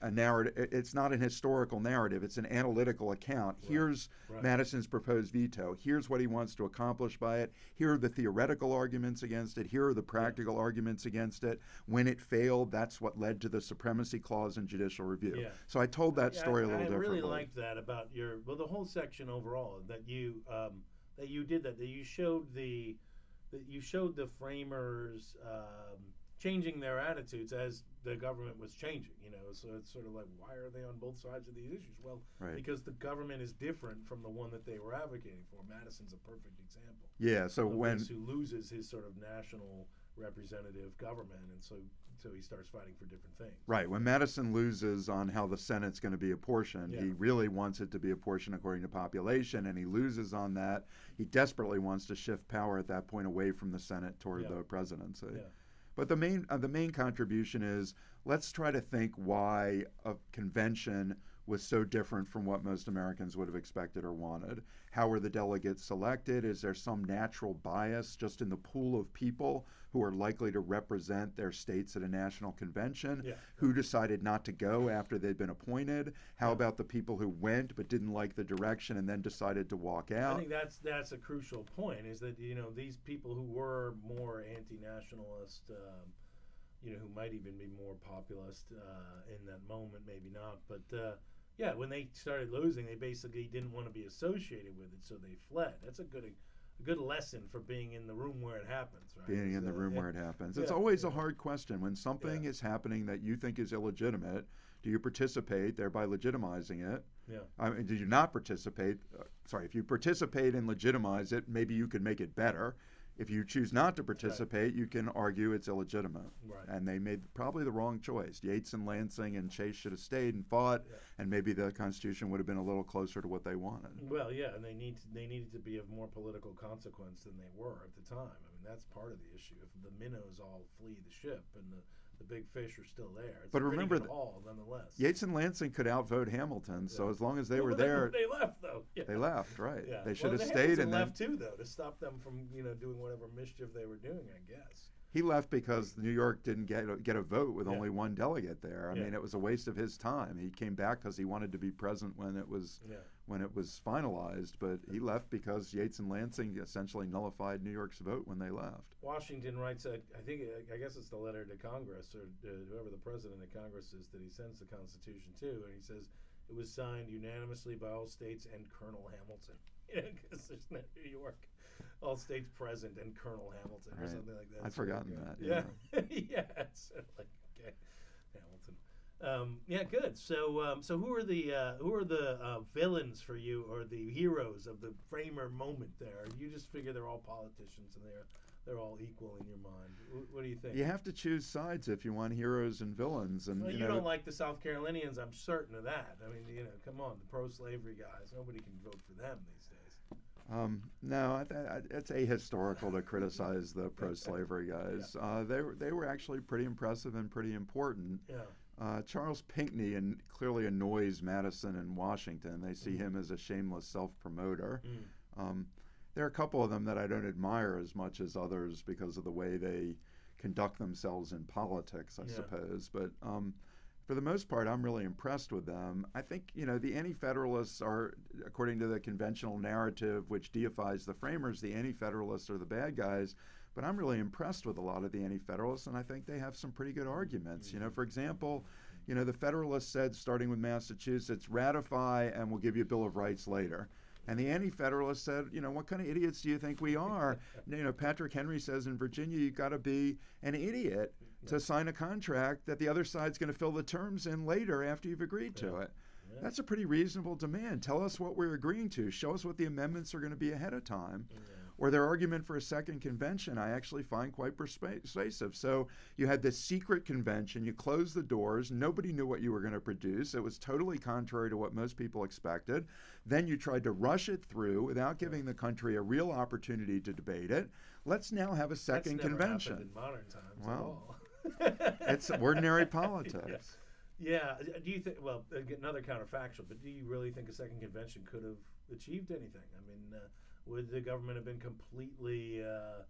a narrative. It's not an historical narrative, it's an analytical account. Here's right. Madison's proposed veto. Here's what he wants to accomplish by it. Here are the theoretical arguments against it. Here are the practical arguments against it. When it failed, that's what led to the supremacy clause and judicial review. Yeah. So I told that story I, a little I differently. I really liked that about your well, the whole section overall that you um, that you did that that you showed the that you showed the framers um, changing their attitudes as the government was changing. You know, so it's sort of like why are they on both sides of these issues? Well, Right. because the government is different from the one that they were advocating for. Madison's a perfect example. yeah. So when who loses his sort of national representative government, and so so he starts fighting for different things. Right. When Madison loses on how the Senate's going to be apportioned, he really wants it to be apportioned according to population, and he loses on that. He desperately wants to shift power at that point away from the Senate toward Yeah. the presidency. Yeah. But the main uh, the main contribution is let's try to think why a convention was so different from what most Americans would have expected or wanted. How were the delegates selected? Is there some natural bias just in the pool of people who are likely to represent their states at a national convention? Yeah. Who decided not to go after they'd been appointed? How about the people who went but didn't like the direction and then decided to walk out? I think that's that's a crucial point. Is that you know these people who were more anti-nationalist, um, you know, who might even be more populist uh, in that moment, maybe not, but uh, yeah, when they started losing, they basically didn't want to be associated with it, so they fled. That's a good a good lesson for being in the room where it happens, right? being in the room yeah. where it happens. It's Yeah, always a hard question. When something Yeah. is happening that you think is illegitimate, do you participate, thereby legitimizing it? Yeah. I mean, do you not participate? Uh, sorry, if you participate and legitimize it, maybe you could make it better. If you choose not to participate, you can argue it's illegitimate. Right. And they made probably the wrong choice. Yates and Lansing and Chase should have stayed and fought, Yeah. and maybe the Constitution would have been a little closer to what they wanted. Well, yeah, and they need to, they needed to be of more political consequence than they were at the time. I mean, that's part of the issue. If the minnows all flee the ship and the, the big fish are still there, it's But remember good th- haul nonetheless. Yates and Lansing could outvote Hamilton, so as long as they Well, were they- there, They left though. Yeah. they left. Right? Yeah. They should well, have the stayed, and then left too, though, to stop them from you know doing whatever mischief they were doing. I guess. He left because New York didn't get a, get a vote with Yeah. only one delegate there. I Yeah. mean, it was a waste of his time. He came back because he wanted to be present when it was Yeah. when it was finalized, but he left because Yates and Lansing essentially nullified New York's vote when they left. Washington writes, a, I think, I guess it's the letter to Congress or uh, whoever the president of Congress is that he sends the Constitution to, and he says it was signed unanimously by all states and Colonel Hamilton. Because there's not New York, all states present and Colonel Hamilton or Right. something like that. I'd really forgotten that, Yeah, yeah, it's sort of like okay, Hamilton. Um, yeah, good. So, um, so who are the uh, who are the uh, villains for you, or the heroes of the Framer moment? There, you just figure they're all politicians and they're they're all equal in your mind. Wh- What do you think? You have to choose sides if you want heroes and villains, and Well, you you, know, don't like the South Carolinians. I'm certain of that. I mean, you know, come on, the pro-slavery guys. Nobody can vote for them these. Um, no, I, th- I- it's ahistorical to criticize the pro-slavery guys. Uh, they were they were actually pretty impressive and pretty important. Yeah. Uh, Charles Pinckney and clearly annoys Madison and Washington. They see Mm-hmm. him as a shameless self-promoter. Mm. Um, there are a couple of them that I don't admire as much as others because of the way they conduct themselves in politics, I Yeah. suppose. But um, for the most part, I'm really impressed with them. I think, you know, the Anti Federalists are, according to the conventional narrative, which deifies the framers, the Anti Federalists are the bad guys. But I'm really impressed with a lot of the Anti Federalists, and I think they have some pretty good arguments. You know, mm-hmm. for example, you know, the Federalists said, starting with Massachusetts, ratify and we'll give you a Bill of Rights later. And the Anti-Federalists said, you know, what kind of idiots do you think we are? you know, Patrick Henry says in Virginia, you've got to be an idiot to sign a contract that the other side's going to fill the terms in later after you've agreed to it. That's a pretty reasonable demand. Tell us what we're agreeing to. Show us what the amendments are going to be ahead of time. Yeah. Or their argument for a second convention, I actually find quite persuasive. So you had this secret convention, you closed the doors, nobody knew what you were going to produce. It was totally contrary to what most people expected. Then you tried to rush it through without giving the country a real opportunity to debate it. Let's now have a second That's never convention. happened in modern times Well, at all. It's ordinary politics. Yeah. Do you think? Well, another counterfactual. But do you really think a second convention could have achieved anything? I mean, uh, would the government have been completely uh,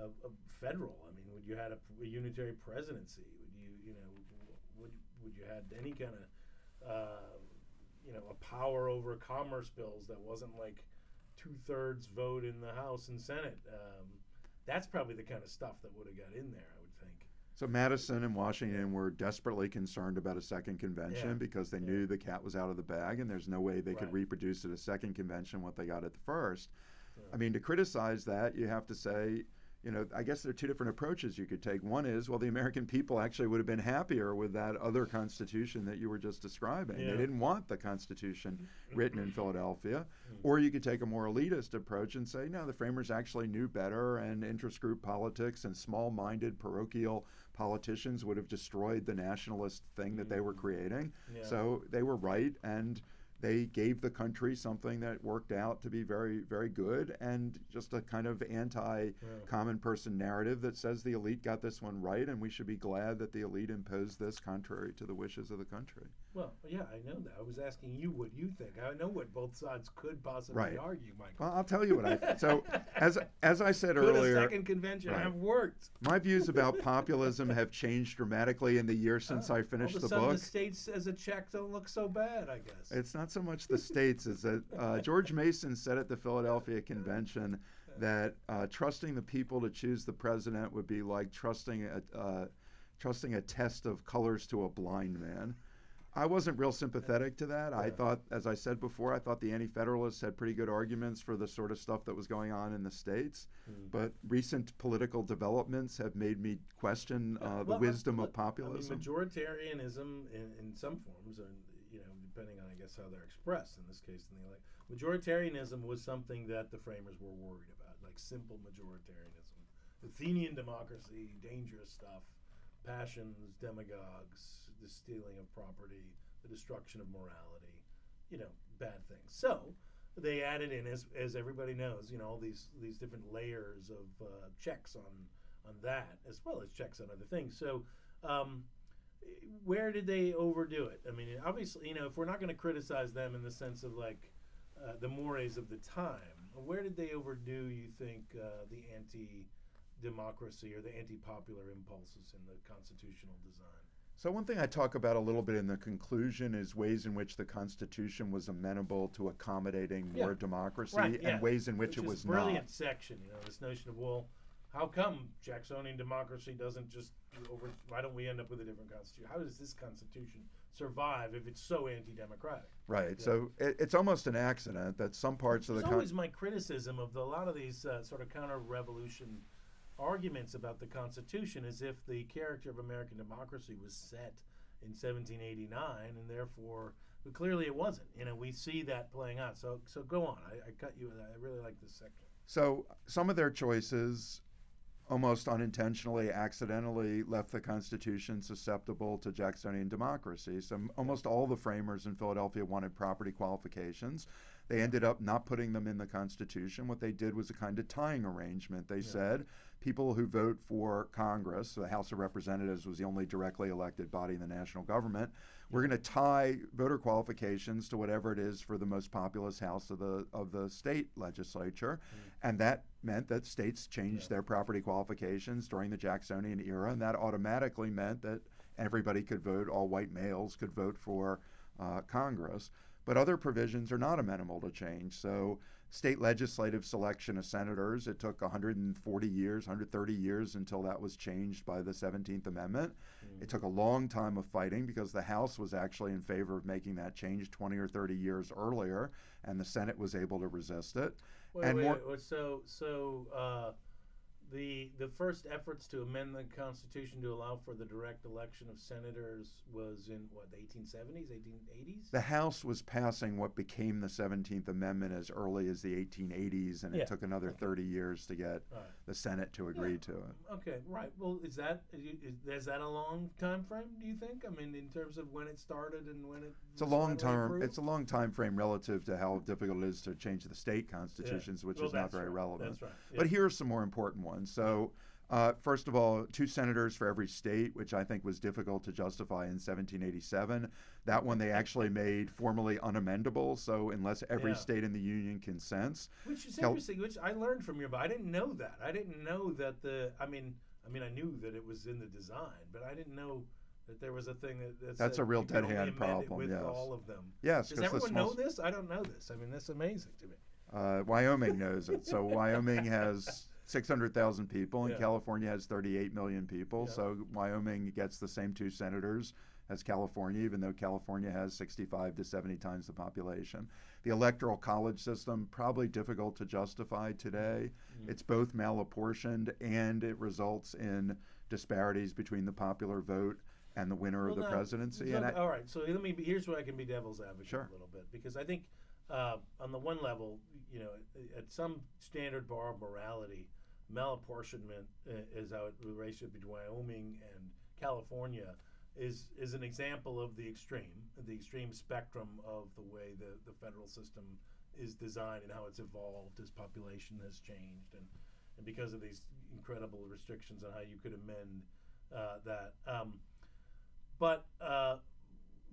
uh, uh, federal? I mean, would you had a, a unitary presidency? Would you, you know, would would you had any kind of, uh, you know, a power over commerce bills that wasn't like two thirds vote in the House and Senate? Um, that's probably the kind of stuff that would have got in there. I would think. So Madison and Washington were desperately concerned about a second convention Yeah. because they Yeah. knew the cat was out of the bag and there's no way they could reproduce at a second convention what they got at the first. I mean, to criticize that, you have to say, you know, I guess there are two different approaches you could take. One is, well, the American people actually would have been happier with that other constitution that you were just describing. Yeah. They didn't want the constitution written in Philadelphia. Mm. Or you could take a more elitist approach and say, no, the framers actually knew better, and interest group politics and small minded parochial politicians would have destroyed the nationalist thing that they were creating. Yeah. So they were right, and they gave the country something that worked out to be very, very good, and just a kind of anti common person narrative that says the elite got this one right, and we should be glad that the elite imposed this contrary to the wishes of the country. Well, yeah, I know that. I was asking you what you think. I know what both sides could possibly Right. argue, Michael. Well, I'll tell you what I think. So, as as I said could earlier, second convention Right. have worked? my views about populism have changed dramatically in the year since Oh, I finished the book. The states as a check don't look so bad, I guess. It's not so much the states as that uh, George Mason said at the Philadelphia Convention that uh, trusting the people to choose the president would be like trusting a uh, trusting a test of colors to a blind man. I wasn't real sympathetic to that. I thought, as I said before, I thought the Anti-Federalists had pretty good arguments for the sort of stuff that was going on in the states. Hmm. But recent political developments have made me question uh, the Well, wisdom of populism. I mean, majoritarianism in, in some forms, and you know, depending on I guess how they're expressed. In this case, in the elect, majoritarianism was something that the framers were worried about, like simple majoritarianism. Athenian democracy, dangerous stuff, passions, demagogues, the stealing of property, the destruction of morality, you know, bad things. So they added in, as, as everybody knows, you know, all these these different layers of uh, checks on on that, as well as checks on other things. So, um, where did they overdo it? I mean, obviously, you know, if we're not going to criticize them in the sense of like uh, the mores of the time, where did they overdo? You think uh, the anti-democracy or the anti-popular impulses in the constitutional design? So, one thing I talk about a little bit in the conclusion is ways in which the Constitution was amenable to accommodating more democracy Right, yeah. and ways in which, Which it was brilliant not. Brilliant section. You know, this notion of well, how come Jacksonian democracy doesn't just over? Why don't we end up with a different constitution? How does this constitution survive if it's so anti-democratic? Right. Yeah. So, it, it's almost an accident that some parts of the It's con- always my criticism of the, a lot of these uh, sort of counter-revolution arguments about the Constitution, as if the character of American democracy was set in 1789, and therefore, clearly it wasn't. You know, we see that playing out. So, so go on. I, I cut you. I really like this section. So, some of their choices almost unintentionally, accidentally left the Constitution susceptible to Jacksonian democracy. So, almost all the framers in Philadelphia wanted property qualifications. They ended up not putting them in the Constitution. What they did was a kind of tying arrangement. They said people who vote for Congress, so the House of Representatives was the only directly elected body in the national government, we're going to tie voter qualifications to whatever it is for the most populous house of the of the state legislature, and that meant that states changed their property qualifications during the Jacksonian era, and that automatically meant that everybody could vote. All white males could vote for uh, Congress. But other provisions are not amenable to change. So state legislative selection of senators. It took 140 years, 130 years until that was changed by the 17th Amendment. Mm. It took a long time of fighting because the House was actually in favor of making that change 20 or 30 years earlier, and the Senate was able to resist it. Wait, and wait, more- wait, so so uh, the the first efforts to amend the Constitution to allow for the direct election of senators was in what the 1870s, 1880s. The House was passing what became the 17th Amendment as early as the 1880s, and it took another 30 years to get right. the Senate to agree Yeah. to it. Okay, right. Well, is that is, is that a long time frame? Do you think? I mean, in terms of when it started and when it It's a long term. It's a long time frame relative to how difficult it is to change the state constitutions, which Well, is not very right. relevant. That's right. Yeah. But here are some more important ones. So, uh, first of all, two senators for every state, which I think was difficult to justify in 1787. That one they actually made formally unamendable. So, unless every Yeah. state in the union consents, Which is Cal- interesting. Which I learned from your, but I didn't know that. I didn't know that the. I mean, I mean, I knew that it was in the design, but I didn't know that there was a thing that. that That's a real dead hand problem, With yes. all of them. yes, Does everyone know small- this? I don't know this. I mean, that's amazing to me. Uh, Wyoming knows it. So Wyoming has 600,000 people, and Yeah. California has 38 million people. Yeah. So Wyoming gets the same two senators as California, even though California has 65 to 70 times the population. The electoral college system probably difficult to justify today. Mm. It's both malapportioned and it results in disparities between the popular vote and the winner of the presidency. and I, all right, so let me. be- Here's where I can be devil's advocate Sure. a little bit because I think uh, on the one level, you know, at- at some standard bar of morality, malapportionment uh, is how it, the relationship between Wyoming and California is is an example of the extreme, the extreme spectrum of the way the, the federal system is designed and how it's evolved as population has changed and, and because of these incredible restrictions on how you could amend uh, that. Um, but uh,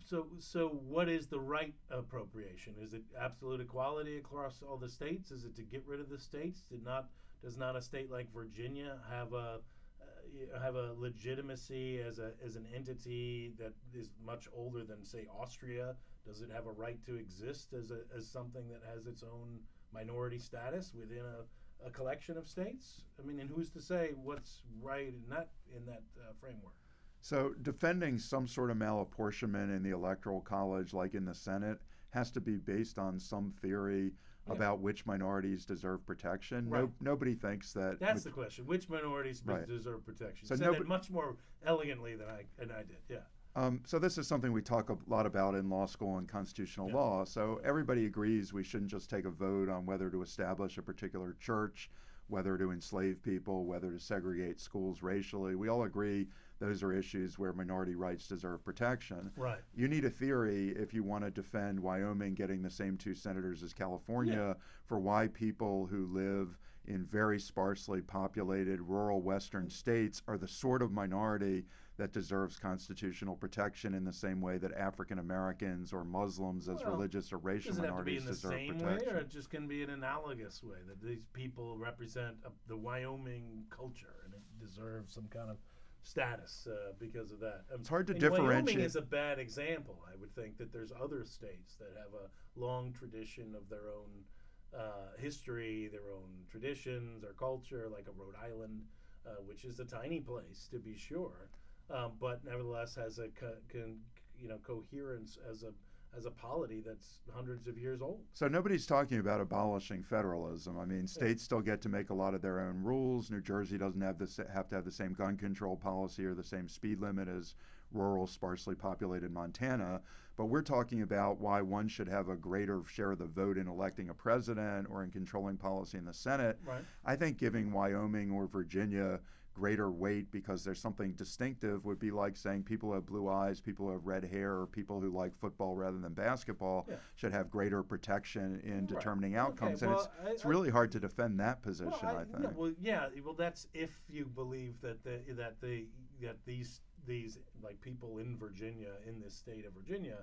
so so what is the right appropriation? Is it absolute equality across all the states? Is it to get rid of the states? Did not does not a state like Virginia have a uh, have a legitimacy as a as an entity that is much older than say Austria? Does it have a right to exist as a as something that has its own minority status within a, a collection of states? I mean, and who's to say what's right in that in that uh, framework? So defending some sort of malapportionment in the electoral college, like in the Senate, has to be based on some theory Yeah. about which minorities deserve protection. Right. No, nobody thinks that. That's the question. Which minorities Right. deserve protection? So Said nobo- it much more elegantly than I than I did. Yeah. um, so this is something we talk a lot about in law school and constitutional Yeah. law. So everybody agrees we shouldn't just take a vote on whether to establish a particular church, whether to enslave people, whether to segregate schools racially. We all agree those are issues where minority rights deserve protection. Right. You need a theory if you want to defend Wyoming getting the same two senators as California for why people who live in very sparsely populated rural western states are the sort of minority that deserves constitutional protection in the same way that African Americans or Muslims as Well, religious or racial minorities deserve protection. Does it have to be in the same protection. way, or it just can be an analogous way that these people represent uh, the Wyoming culture and it deserves some kind of status uh, because of that? Um, It's hard to and Wyoming differentiate- is a bad example. I would think that there's other states that have a long tradition of their own uh, history, their own traditions, their culture, like a Rhode Island, uh, which is a tiny place to be sure, um, but nevertheless has a co- con, you know coherence as a as a polity that's hundreds of years old. So nobody's talking about abolishing federalism. I mean, states still get to make a lot of their own rules. New Jersey doesn't have this have to have the same gun control policy or the same speed limit as rural, sparsely populated Montana. But we're talking about why one should have a greater share of the vote in electing a president or in controlling policy in the Senate. Right. I think giving Wyoming or Virginia greater weight because there's something distinctive would be like saying people who have blue eyes, people who have red hair, or people who like football rather than basketball Yeah. should have greater protection in Right. determining Okay, outcomes. and well, it's, I- it's I- really hard to defend that position, Well, I, I- think. yeah, well, yeah. Well, that's if you believe that the, that the that these these like people in Virginia in this state of Virginia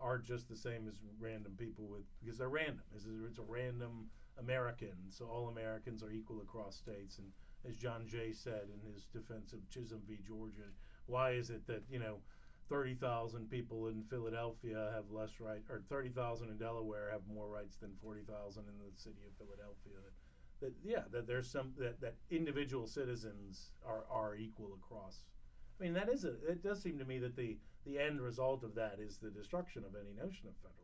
are just the same as random people with because they're random. It's a, it's a random American, so all Americans are equal across states. And as John Jay said in his defense of Chisholm v. Georgia, why is it that you know 30,000 people in Philadelphia have less right, or 30,000 in Delaware have more rights than 40,000 in the city of Philadelphia. That, that yeah, that there's some that, that individual citizens are, are equal across. I mean, that is a. It does seem to me that the the end result of that is the destruction of any notion of federalism.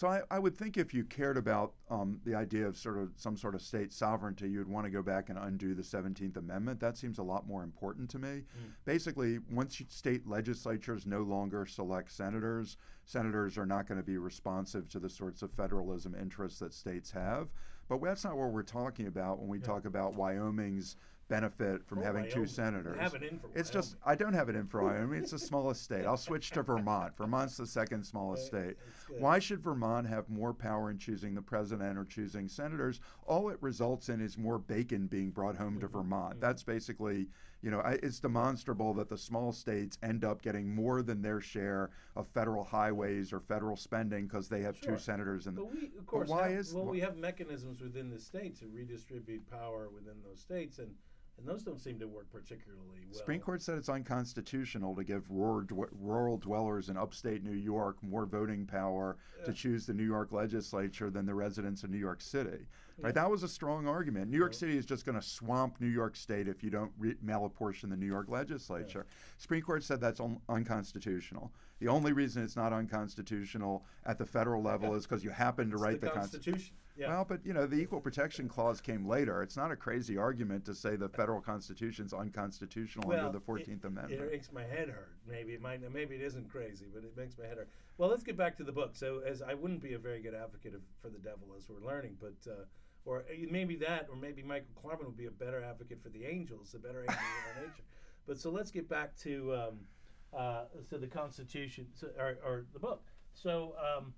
So I, I would think if you cared about um, the idea of sort of some sort of state sovereignty, you'd want to go back and undo the 17th Amendment. That seems a lot more important to me. Mm. Basically, once state legislatures no longer select senators, senators are not going to be responsive to the sorts of federalism interests that states have. But that's not what we're talking about when we yeah. talk about Wyoming's benefit from oh, having two senators. have it in for It's Wyoming. just I don't have it in for Wyoming. It's the smallest state. I'll switch to Vermont. Vermont's the second smallest state. Why should Vermont have more power in choosing the president or choosing senators? All it results in is more bacon being brought home mm-hmm. to Vermont. Mm-hmm. That's basically, you know, it's demonstrable that the small states end up getting more than their share of federal highways or federal spending because they have sure. two senators in the. But we, of course, why have, is well, we have mechanisms within the state to redistribute power within those states and and those don't seem to work particularly well. Supreme Court said it's unconstitutional to give rural, rural dwellers in upstate New York more voting power yeah. to choose the New York legislature than the residents of New York City. Yeah. Right? That was a strong argument. New York City is just going to swamp New York State if you don't re- malapportion the New York legislature. Yeah. Supreme Court said that's un- unconstitutional. The only reason it's not unconstitutional at the federal level is because you happen to it's write the, the Constitution. Constitution. Yeah. Well, but you know, the Equal Protection Clause came later. It's not a crazy argument to say the federal Constitution is unconstitutional well, under the Fourteenth Amendment. It makes my head hurt. Maybe it might. Maybe it isn't crazy, but it makes my head hurt. Well, let's get back to the book. So, as I wouldn't be a very good advocate of, for the devil, as we're learning, but. Uh, or uh, maybe that, or maybe Michael Klarman would be a better advocate for the angels, the better angels of our nature. But so let's get back to um, uh, so the Constitution so, or, or, the book. So um,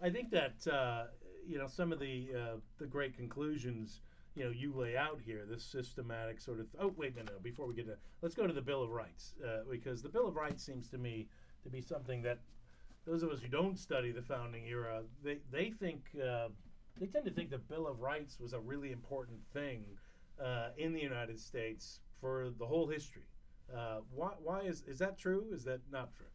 I think that uh, you know some of the uh, the great conclusions you know you lay out here this systematic sort of oh wait no no before we get to let's go to the bill of rights uh, because the bill of rights seems to me to be something that those of us who don't study the founding era they they think uh, they tend to think the bill of rights was a really important thing uh, in the united states for the whole history uh, why, why is is that true is that not true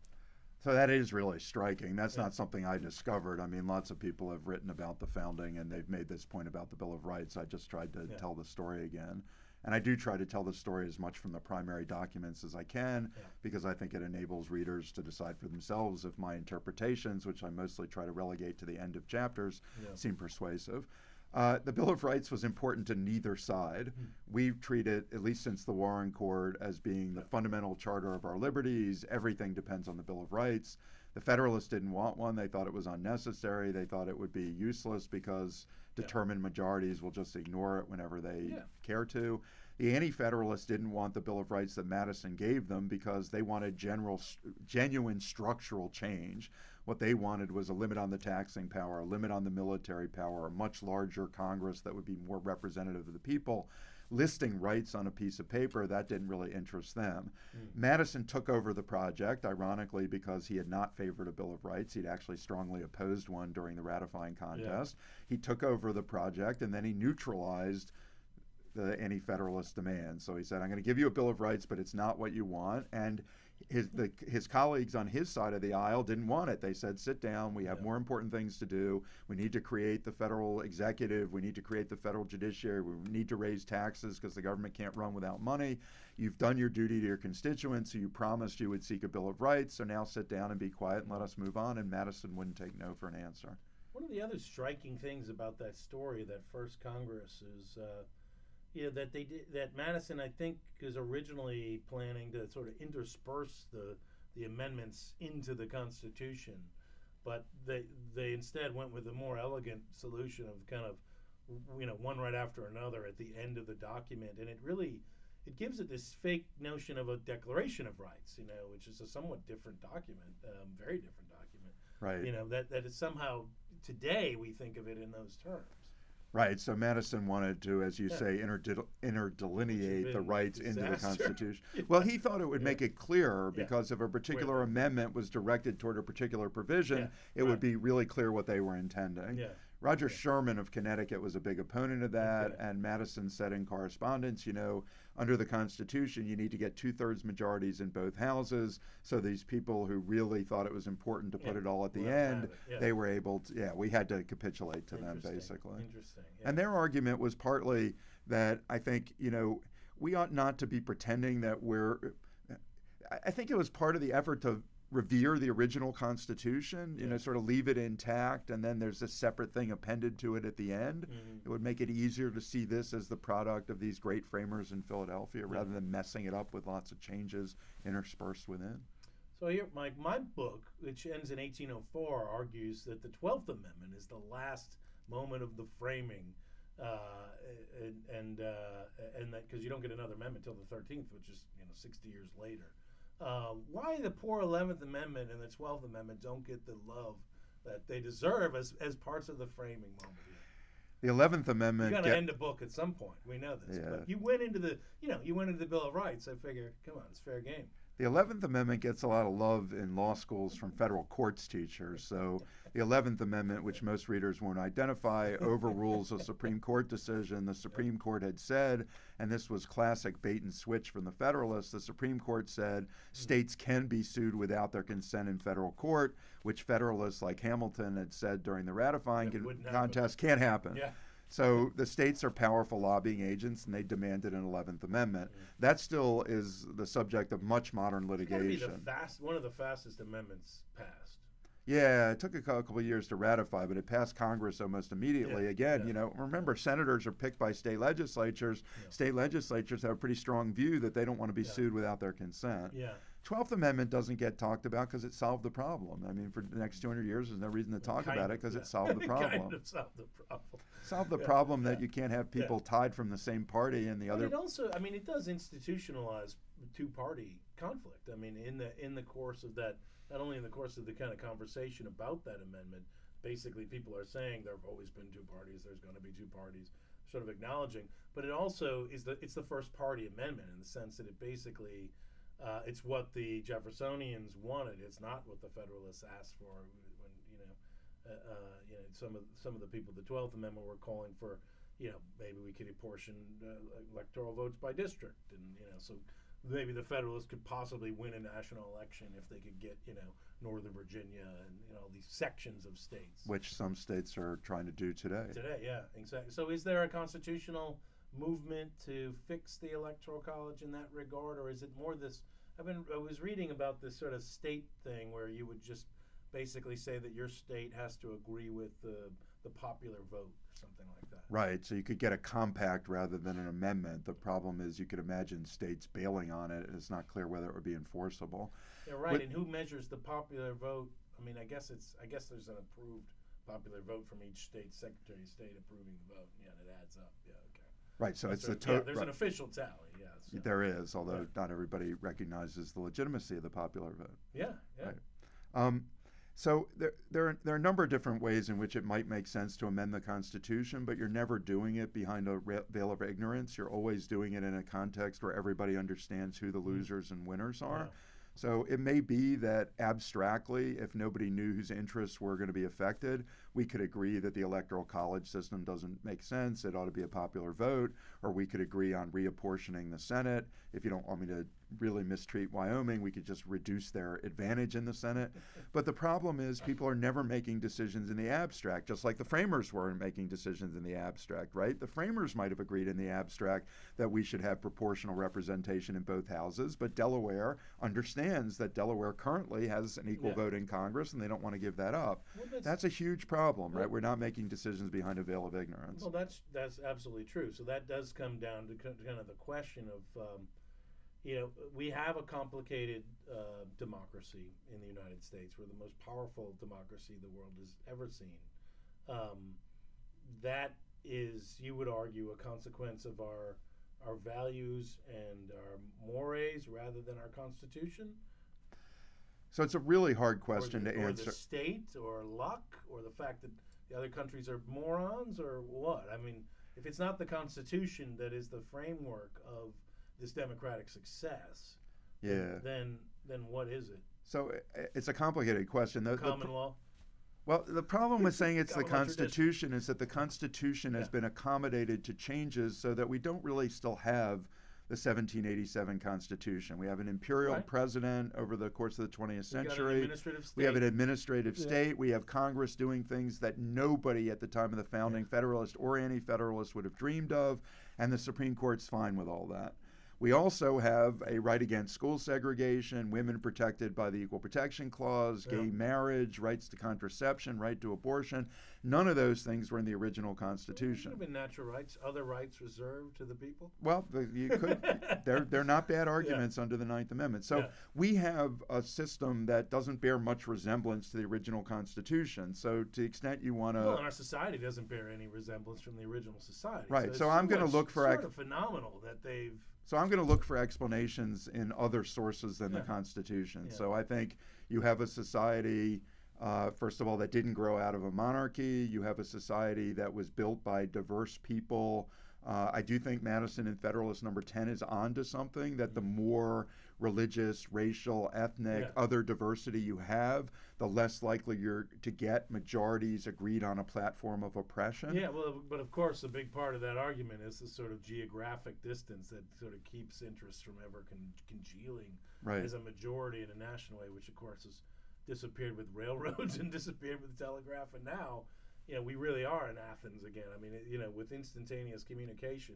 so that is really striking. That's yeah. not something I discovered. I mean, lots of people have written about the founding and they've made this point about the Bill of Rights. I just tried to yeah. tell the story again. And I do try to tell the story as much from the primary documents as I can yeah. because I think it enables readers to decide for themselves if my interpretations, which I mostly try to relegate to the end of chapters, seem persuasive. Uh, the Bill of Rights was important to neither side. Mm. We treat it, at least since the Warren Court, as being the fundamental charter of our liberties. Everything depends on the Bill of Rights. The Federalists didn't want one. They thought it was unnecessary. They thought it would be useless because yeah. determined majorities will just ignore it whenever they yeah. care to. The Anti Federalists didn't want the Bill of Rights that Madison gave them because they wanted general, genuine structural change. What they wanted was a limit on the taxing power, a limit on the military power, a much larger Congress that would be more representative of the people. Listing rights on a piece of paper, that didn't really interest them. Mm. Madison took over the project, ironically, because he had not favored a Bill of Rights. He'd actually strongly opposed one during the ratifying contest. Yeah. He took over the project and then he neutralized the anti federalist demand. So he said, I'm going to give you a Bill of Rights, but it's not what you want. And his the, his colleagues on his side of the aisle didn't want it. They said, "Sit down. We have yeah. more important things to do. We need to create the federal executive. We need to create the federal judiciary. We need to raise taxes because the government can't run without money. You've done your duty to your constituents. So you promised you would seek a bill of rights. So now sit down and be quiet and let us move on." And Madison wouldn't take no for an answer. One of the other striking things about that story, that first Congress, is. Uh, you know that they did that Madison I think is originally planning to sort of intersperse the the amendments into the Constitution, but they they instead went with a more elegant solution of kind of you know one right after another at the end of the document, and it really it gives it this fake notion of a Declaration of Rights, you know, which is a somewhat different document, um, very different document. Right. You know that that is somehow today we think of it in those terms. Right. So Madison wanted to, as you yeah. say, interdelineate interdelineate the rights into the Constitution. yeah. Well, he thought it would yeah. make it clearer because if a particular Wait. amendment was directed toward a particular provision, it right. would be really clear what they were intending. Roger Yeah. Sherman of Connecticut was a big opponent of that, Okay. and Madison said in correspondence, you know, under the Constitution, you need to get two thirds majorities in both houses. So these people who really thought it was important to put Yeah, it all at the 'em end, yeah. they were able to, yeah, we had to capitulate to them, basically. Interesting. And their argument was partly that I think, you know, we ought not to be pretending that we're. I think it was part of the effort to revere the original Constitution, you know, sort of leave it intact, and then there's a separate thing appended to it at the end. Mhm. It would make it easier to see this as the product of these great framers in Philadelphia rather than messing it up with lots of changes interspersed within. So here, Mike, my book, which ends in 1804, argues that the Twelfth Amendment is the last moment of the framing, uh, and and, uh, and that because you don't get another amendment until the 13th, which is you know 60 years later. Uh, why the poor 11th Amendment and the 12th Amendment don't get the love that they deserve as as parts of the framing moment? The Eleventh Amendment. You Amendment. got to end a book at some point. We know this, Yeah. but you went into the you know you went into the Bill of Rights. I figure, come on, it's fair game. The 11th Amendment gets a lot of love in law schools from federal courts teachers. So, the 11th Amendment, which most readers won't identify, overrules a Supreme Court decision. The Supreme Court had said, and this was classic bait and switch from the Federalists, the Supreme Court said states can be sued without their consent in federal court, which Federalists like Hamilton had said during the ratifying That contest can't happen. Yeah. So the states are powerful lobbying agents, and they demanded an Eleventh Amendment. That still is the subject of much modern It's be the litigation. fast, one of the fastest amendments passed. Yeah, it took a couple of years to ratify, but it passed Congress almost immediately. Yeah, Again, yeah. you know, remember senators are picked by state legislatures. Yeah. State legislatures have a pretty strong view that they don't want to be sued without their consent. Yeah. Twelfth Amendment doesn't get talked about because it solved the problem. I mean, for the next 200 years, there's no reason to talk Kind about it because yeah. it solved the problem. kind of solved the problem. Solved the Yeah, problem that you can't have Yeah. people tied from the same party and the But other it also, I mean, it does institutionalize two-party conflict. I mean, in the in the course of that, not only in the course of the kind of conversation about that amendment, basically people are saying there have always been two parties. There's going to be two parties, sort of acknowledging. But it also is the it's the first party amendment in the sense that it basically. Uh, it's what the Jeffersonians wanted. It's not what the Federalists asked for. When you know, uh, uh, you know, some of some of the people, the Twelfth Amendment, were calling for you know, maybe we could apportion uh, electoral votes by district, and you know, so maybe the Federalists could possibly win a national election if they could get you know Northern Virginia and you know these sections of states. which some states are trying to do today. Today, yeah, exactly. So, is there a constitutional movement to fix the electoral college in that regard, or is it more this? I've been I was reading about this sort of state thing where you would just basically say that your state has to agree with the the popular vote or something like that. Right, so you could get a compact rather than an amendment. The problem is you could imagine states bailing on it, and it's not clear whether it would be enforceable. Yeah, right. But- and who measures the popular vote? I mean, I guess it's I guess there's an approved popular vote from each state secretary of state approving the vote. Yeah, and it adds up. Yeah, okay. Right, so it's the That's right. yeah, there's right. an official tally. So- There is, although not everybody recognizes the legitimacy of the popular vote. yeah, yeah. Right. Um, so there, there, are, there are a number of different ways in which it might make sense to amend the Constitution, but you're never doing it behind a veil of ignorance. You're always doing it in a context where everybody understands who the losers and winners are. Mm-hmm. Yeah. So it may be that abstractly, if nobody knew whose interests were going to be affected, we could agree that the electoral college system doesn't make sense. It ought to be a popular vote, or we could agree on reapportioning the Senate. If you don't want me to really mistreat Wyoming, we could just reduce their advantage in the Senate. But the problem is, people are never making decisions in the abstract, just like the framers weren't making decisions in the abstract, right? The framers might have agreed in the abstract that we should have proportional representation in both houses, but Delaware understands that Delaware currently has an equal Yeah. vote in Congress and they don't want to give that up. Well, that's, That's a huge problem, right? We're not making decisions behind a veil of ignorance. well, that's that's absolutely true. So that does come down to kind of the question of, um, you know, we have a complicated uh, democracy in the United States. We're the most powerful democracy the world has ever seen. Um, that is, you would argue, a consequence of our our values and our mores rather than our constitution. So it's a really hard question the, to or answer. the state or luck or the fact that the other countries are morons or what i mean if it's not the constitution that is the framework of this democratic success Yeah. then then what is it So it's a complicated question. The, the common pr- law Well, the problem with saying it's the law tradition. Constitution is that the Constitution has been accommodated to changes so that we don't really still have the 1787 Constitution. We have an imperial Right. president over the course of the 20th We got an century. We have an administrative Yeah. state. We have Congress doing things that nobody at the time of the founding, Federalist or anti Federalist, would have dreamed of, and the Supreme Court's fine with all that. We also have a right against school segregation, women protected by the Equal Protection Clause, gay Yeah. marriage, rights to contraception, right to abortion. None of those things were in the original Constitution. have been natural rights, other rights reserved to the people. Well, the, you could. they're they're not bad arguments under the Ninth Amendment. So Yeah. we have a system that doesn't bear much resemblance to the original Constitution. So to the extent you want to, well, and our society doesn't bear any resemblance from the original society. Right, it's so I'm gonna look for sort ex- of phenomenal that they've. So I'm going to look for explanations in other sources than Yeah. the Constitution. Yeah. So I think you have a society. Uh, first of all, that didn't grow out of a monarchy. You have a society that was built by diverse people. Uh, I do think Madison and Federalist number 10 is onto something that the more religious, racial, ethnic, Yeah. other diversity you have, the less likely you're to get majorities agreed on a platform of oppression. Yeah, well, but of course, a big part of that argument is the sort of geographic distance that sort of keeps interests from ever con- congealing Right. as a majority in a national way, which of course has disappeared with railroads and disappeared with the telegraph, and now, you know, we really are in Athens again. I mean, it, you know, with instantaneous communication,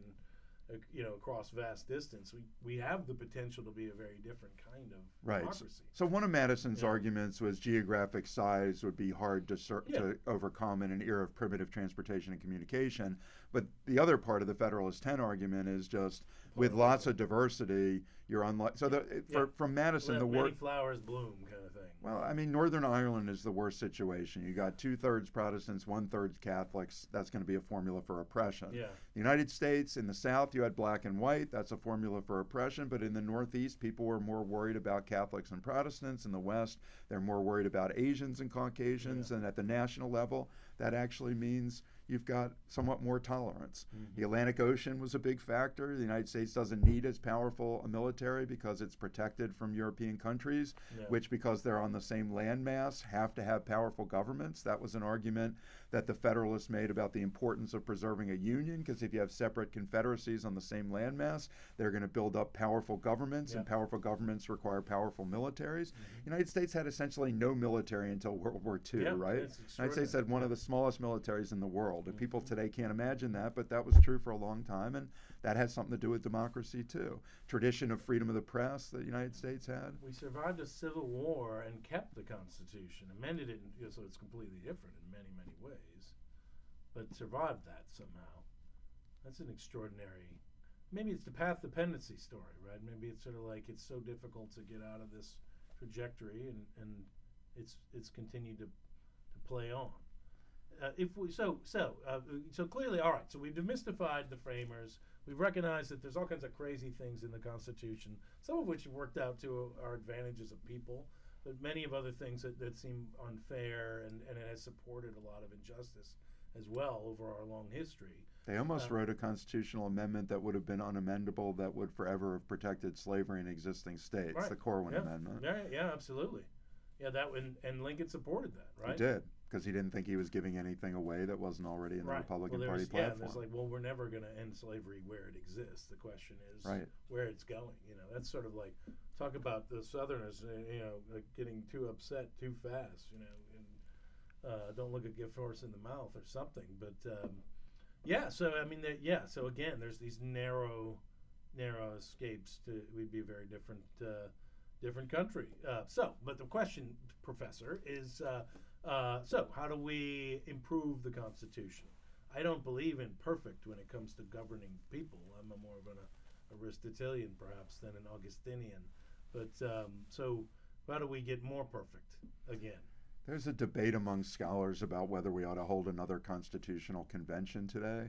uh, you know, across vast distance, we we have the potential to be a very different kind of Right. democracy. So one of Madison's Yeah. arguments was geographic size would be hard to, Yeah. to overcome in an era of primitive transportation and communication. But the other part of the Federalist 10 argument is just with lots of diversity, you're unlike. So the, for, Yeah. from Madison, Let the word. flowers bloom, kind of thing. Well, I mean, Northern Ireland is the worst situation. You got two thirds Protestants, one third Catholics. That's going to be a formula for oppression. Yeah. The United States, in the South, you had black and white. That's a formula for oppression. But in the Northeast, people were more worried about Catholics and Protestants. In the West, they're more worried about Asians and Caucasians. And at the national level, that actually means you've got somewhat more tolerance. Mm-hmm. The Atlantic Ocean was a big factor. The United States doesn't need as powerful a military because it's protected from European countries, Yeah. which, because they're on the same landmass, have to have powerful governments. That was an argument that the Federalists made about the importance of preserving a union, because if you have separate confederacies on the same landmass, they're going to build up powerful governments, and powerful governments require powerful militaries. Mm-hmm. United States had essentially no military until World War II, Yeah, right? United States had one of the smallest militaries in the world. And people Mm-hmm. today can't imagine that, but that was true for a long time, and that has something to do with democracy too. Tradition of freedom of the press that the United States had. We survived a civil war and kept the Constitution, amended it, so it's completely different in many, many ways, but survived that somehow. That's an extraordinary. Maybe it's the path dependency story, right? Maybe it's sort of like it's so difficult to get out of this trajectory, and, and it's it's continued to to play on. Uh, if we so so uh, so clearly, all right. So we've demystified the framers. We've recognized that there's all kinds of crazy things in the Constitution, some of which have worked out to our advantages of people, but many of other things that, that seem unfair, and, and it has supported a lot of injustice as well over our long history. They almost Uh, wrote a constitutional amendment that would have been unamendable that would forever have protected slavery in existing states, Right. the Corwin yeah. Amendment. Yeah, yeah, absolutely. Yeah, that and, and Lincoln supported that, right? He did, because he didn't think he was giving anything away that wasn't already in the Republican well, Party Yeah, platform. there's like, well, we're never going to end slavery where it exists. The question is Right. where it's going. You know, that's sort of like talk about the Southerners, uh, you know, like getting too upset too fast. You know, and uh, don't look a gift horse in the mouth or something. But um, yeah, so I mean, that yeah. So again, there's these narrow, narrow escapes to. We'd be a very different. Uh, different country. Uh, so, but the question, Professor, is uh, so how do we improve the Constitution? I don't believe in perfect when it comes to governing people. I'm a more of an uh, Aristotelian, perhaps, than an Augustinian. But um, so, how do we get more perfect again? There's a debate among scholars about whether we ought to hold another constitutional convention today.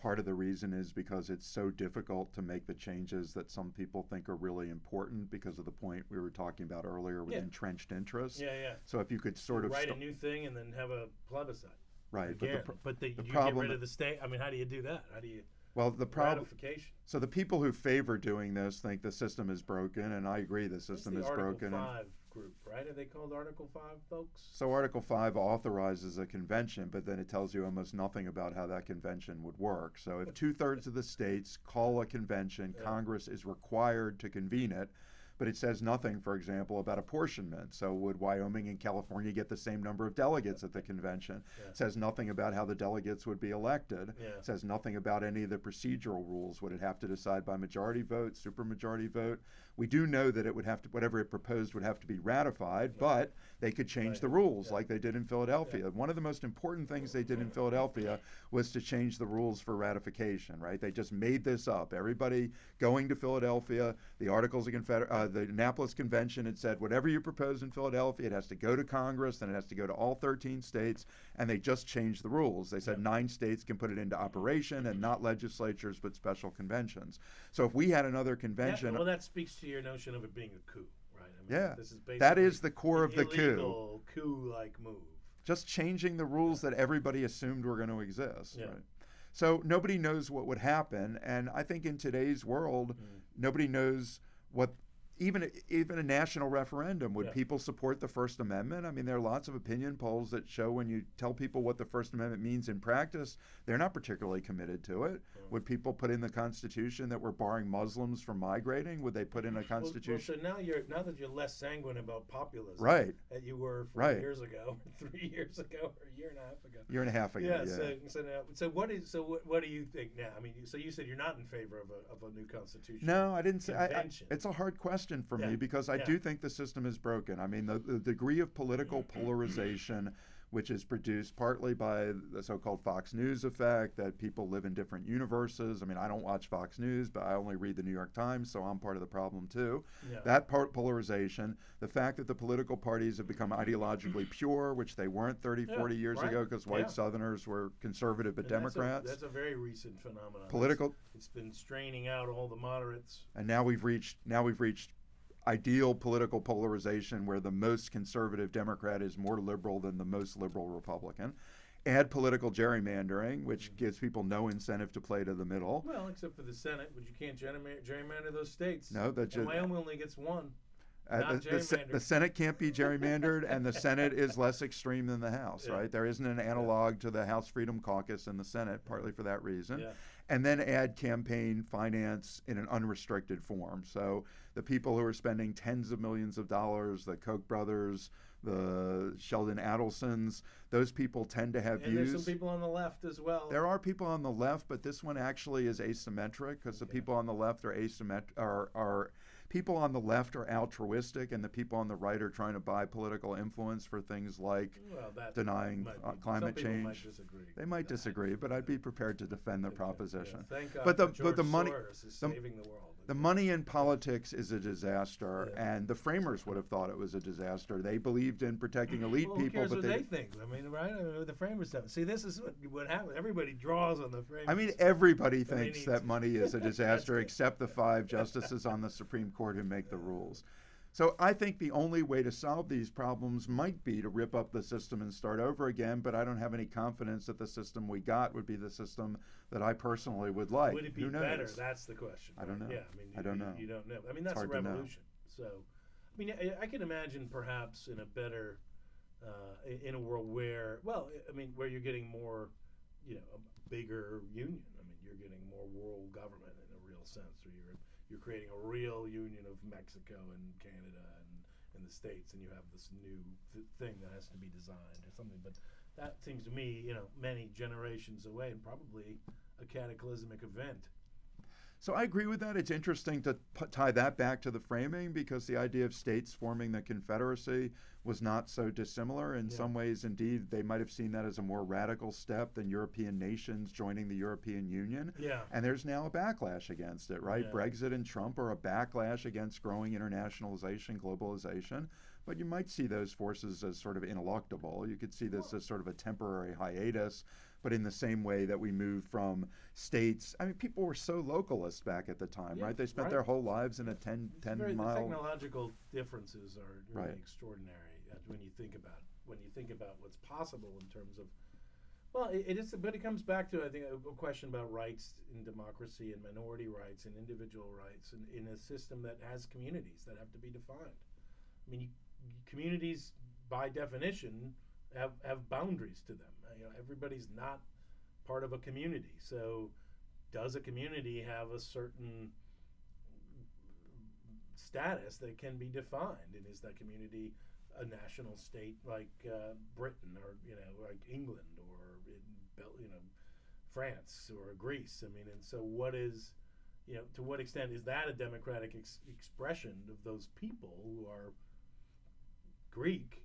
Part of the reason is because it's so difficult to make the changes that some people think are really important because of the point we were talking about earlier with Yeah. entrenched interests. Yeah, yeah. So if you could sort of write sto- a new thing and then have a plebiscite. right, but the, pr- but the, you get problem rid of the state. I mean, how do you do that? How do you well the problem so the people who favor doing this think the system is broken, and I agree the system the is Article broken. Five group, right? Are they called Article Five folks? So Article 5 authorizes a convention, but then it tells you almost nothing about how that convention would work. So if two thirds of the states call a convention, Yeah. Congress is required to convene it. But it says nothing, for example, about apportionment. So would Wyoming and California get the same number of delegates at the convention? Yeah. It says nothing about how the delegates would be elected. Yeah. It says nothing about any of the procedural rules. Would it have to decide by majority vote, supermajority vote? We do know that it would have to, whatever it proposed would have to be ratified, but they could change Right. the rules Yeah. like they did in Philadelphia. One of the most important things they did in Philadelphia was to change the rules for ratification, right? They just made this up. Everybody going to Philadelphia, the Articles of Confeder- uh, the Annapolis Convention had said whatever you propose in Philadelphia, it has to go to Congress, then it has to go to all 13 states, and they just changed the rules. They said nine states can put it into operation and not legislatures but special conventions. So if we had another Yeah, convention, well, that speaks to your notion of it being a coup, right? I mean, Yeah. This is basically that is the core of the coup. coup-like move. just changing the rules that everybody assumed were going to exist. Yeah. Right? So nobody knows what would happen, and I think in today's world, Mm. nobody knows what. Even even a national referendum would Yeah. people support the First Amendment? I mean, there are lots of opinion polls that show when you tell people what the First Amendment means in practice, they're not particularly committed to it. Mm. Would people put in the Constitution that we're barring Muslims from migrating? Would they put in a Well- well, Constitution? so now you're now that you're less sanguine about populism, right, That you were four Right. years ago, three years ago, or a year and a half ago. year and a half ago. Yeah. yeah. So, so now, so what is so what, what do you think now? I mean, so you said you're not in favor of a, of a new constitution. No, I didn't say. I, I, it's a hard question for Yeah, me because I yeah. do think the system is broken. I mean, the, the degree of political mm-hmm. polarization, which is produced partly by the so-called Fox News effect, that people live in different universes. I mean, I don't watch Fox News, but I only read the New York Times, so I'm part of the problem too. Yeah. That part polarization, the fact that the political parties have become ideologically pure, which they weren't 30, Yeah, 40 years right. ago, because white. Southerners were conservative but And that's a- Democrats. That's a, very recent phenomenon. It's- Political It's been straining out all the moderates. and now we've reached now we've reached ideal political polarization where the most conservative Democrat is more liberal than the most liberal Republican. Add political gerrymandering, which gives people no incentive to play to the middle. Well, except for the Senate, which you can't gerrymander, those states. No, that and ju- Wyoming only gets one. Uh, Not the, the, gerrymandered. the Senate can't be gerrymandered, and the Senate is less extreme than the House, Yeah. right? There isn't an analog to the House Freedom Caucus in the Senate, partly for that reason. Yeah. And then add campaign finance in an unrestricted form. So the people who are spending tens of millions of dollars, the Koch brothers, the Sheldon Adelsons, those people tend to have views. And there's some people on the left as well. There are people on the left, but this one actually is asymmetric because the people on the left are asymmetric are, are people on the left are altruistic and the people on the right are trying to buy political influence for things like well, denying, might uh, be- climate Might change. disagree they might that. disagree, but I'd be prepared to defend their Yeah, proposition. Thank God But the- but the money- Soros is the- saving the world. The money in politics is a disaster, Yeah. and the framers would have thought it was a disaster. They believed in protecting mm, elite well, people, but what they. they think? I mean, right? I mean, the framers have. See, this is what, what happens. Everybody draws on the framers. I mean, everybody thinks that money is a disaster, except the five justices on the Supreme Court who make the rules. So I think the only way to solve these problems might be to rip up the system and start over again. But I don't have any confidence that the system we got would be the system that I personally would like. Would it be better? That's the question. I don't know. Yeah, I mean, I you- don't you- know. You don't know. I mean, that's a hard to know. revolution. So, I mean, I, I can imagine perhaps in a better, uh, in a world where, well, I mean, where you're getting more, you know, a bigger union. I mean, you're getting more world government in a real sense, or you're you're creating a real union of Mexico and Canada and, and the states, and you have this new th- thing that has to be designed or something. But that seems to me, you know, many generations away, and probably a cataclysmic event. So I agree with that. It's interesting to p- tie that back to the framing because the idea of states forming the Confederacy was not so dissimilar. In Yeah. some ways, indeed, they might have seen that as a more radical step than European nations joining the European Union. Yeah. And there's now a backlash against it, right? Yeah. Brexit and Trump are a backlash against growing internationalization, globalization. But you might see those forces as sort of ineluctable. You could see this as sort of a temporary hiatus. But in the same way that we moved from states, I mean, people were so localist back at the time, Yeah, right? They spent right. their whole lives in a 10, It's 10 very, mile. The technological differences are really Right. extraordinary uh, when you think about when you think about what's possible in terms of. Well, it, it is, but it comes back to I think a, a question about rights in democracy and minority rights and individual rights and in a system that has communities that have to be defined. I mean, you, communities, by definition, have have boundaries to them. You know, everybody's not part of a community. So, does a community have a certain status that can be defined? And is that community a national state like uh, Britain or you know like England or you know France or Greece? I mean, and so what is you know to what extent is that a democratic ex- expression of those people who are Greek?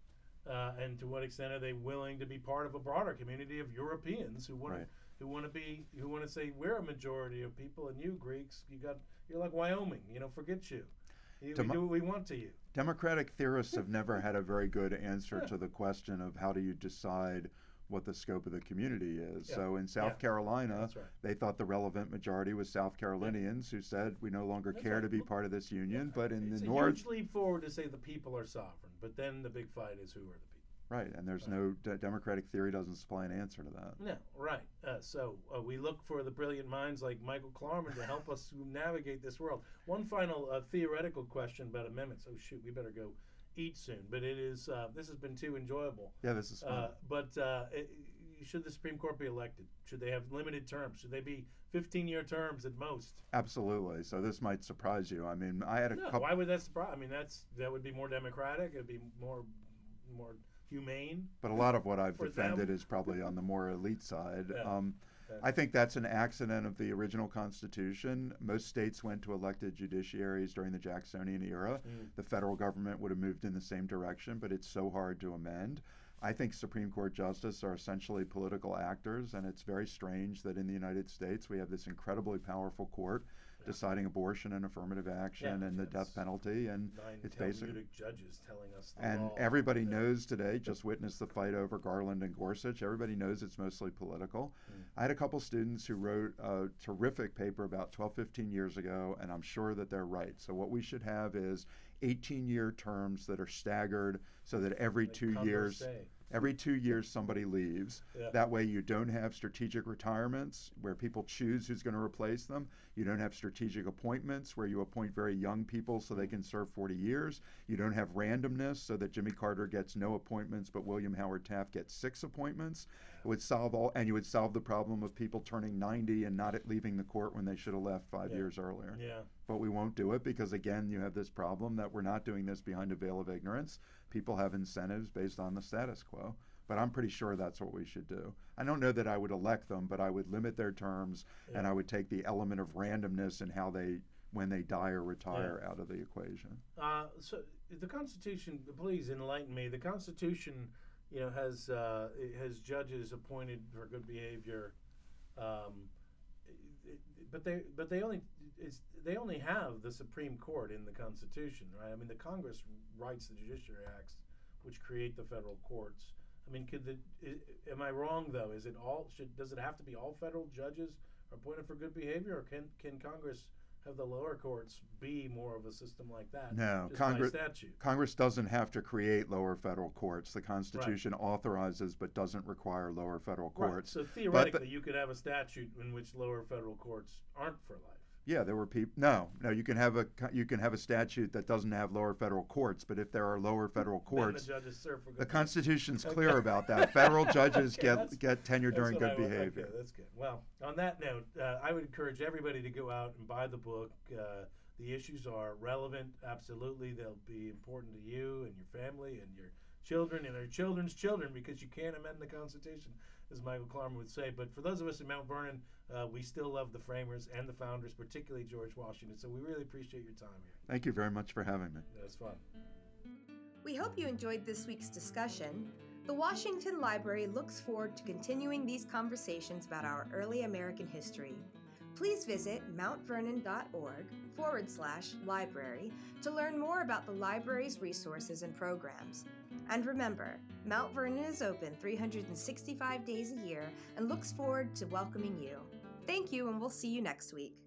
Uh, and to what extent are they willing to be part of a broader community of Europeans who want Right. to who want to be who want to say we're a majority of people and you Greeks you got you're like Wyoming you know forget you, You- we Demo- do what we want to you Democratic theorists have never had a very good answer to the question of how do you decide what the scope of the community is. Yeah. So in South Yeah. Carolina, right they thought the relevant majority was South Carolinians who said we no longer That's care right. to be part of this union. But in it's the north, huge leap forward to say the people are sovereign but then the big fight is who are the people right, and there's Right. no de- democratic theory doesn't supply an answer to that. no right uh, so uh, we look for the brilliant minds like Michael Klarman to help us navigate this world one final uh, theoretical question about amendments oh shoot we better go eat soon but it is uh, this has been too enjoyable Yeah, this is fun. Uh, but uh, it, should the Supreme Court be elected? Should they have limited terms? Should they be 15 year terms at most? Absolutely. So this might surprise you. I mean, I had a No, couple. why would that surprise? I mean, that's that would be more democratic. It'd be more more humane. But a lot of what I've defended them. is probably on the more elite side. Yeah. Um, Yeah. I think that's an accident of the original Constitution. Most states went to elected judiciaries during the Jacksonian era. Mm. The federal government would have moved in the same direction, but it's so hard to amend. I think Supreme Court justices are essentially political actors, and it's very strange that in the United States we have this incredibly powerful court Yeah. deciding abortion and affirmative action Yeah, and the death penalty. And Nine It's Talmudic basic- judges telling us and everybody Yeah. knows today, just witnessed the fight over Garland and Gorsuch. Everybody knows it's mostly political. Mm. I had a couple students who wrote a terrific paper about 12, 15 years ago, and I'm sure that they're right. So, what we should have is 18 year terms that are staggered so that every Like two years. Every two years somebody leaves. Yeah. That way, you don't have strategic retirements where people choose who's going to replace them. You don't have strategic appointments where you appoint very young people so they can serve 40 years. You don't have randomness so that Jimmy Carter gets no appointments, but William Howard Taft gets six appointments. It would solve all, and you would solve the problem of people turning 90 and not leaving the court when they should have left five Yeah. years earlier. Yeah. But we won't do it because, again, you have this problem that we're not doing this behind a veil of ignorance. People have incentives based on the status quo. But I'm pretty sure that's what we should do. I don't know that I would elect them, but I would limit their terms and I would take the element of randomness and how they, when they die or retire, out of the equation. Uh, so the Constitution, please enlighten me. The Constitution, you know, has uh, has judges appointed for good behavior, um, but they but they only it's, they only have the Supreme Court in the Constitution, right? I mean, the Congress writes the Judiciary Acts, which create the federal courts. I mean, could the i am I wrong though? Is it all should does it have to be all federal judges are appointed for good behavior, or can can Congress have the lower courts be more of a system like that? No, Congress statute. Congress doesn't have to create lower federal courts. The Constitution authorizes but doesn't require lower federal courts. Right. courts. So theoretically, you could have a statute in which lower federal courts aren't for life. Yeah, there were people. No, no, you can have a you can have a statute that doesn't have lower federal courts, but if there are lower federal courts, the judges serve for good the. Constitution's Okay. clear about that. Federal judges Okay, get get tenure during good behavior. Okay, that's good. Well, on that note, uh, I would encourage everybody to go out and buy the book. Uh, the issues are relevant, absolutely. They'll be important to you and your family and your children and their children's children because you can't amend the Constitution, as Michael Klarman would say. But for those of us in Mount Vernon, uh, we still love the framers and the founders, particularly George Washington. So we really appreciate your time here. Thank you very much for having me. It was fun. We hope you enjoyed this week's discussion. The Washington Library looks forward to continuing these conversations about our early American history. Please visit mountvernon.org forward slash library to learn more about the library's resources and programs. And remember, Mount Vernon is open 365 days a year and looks forward to welcoming you. Thank you, and we'll see you next week.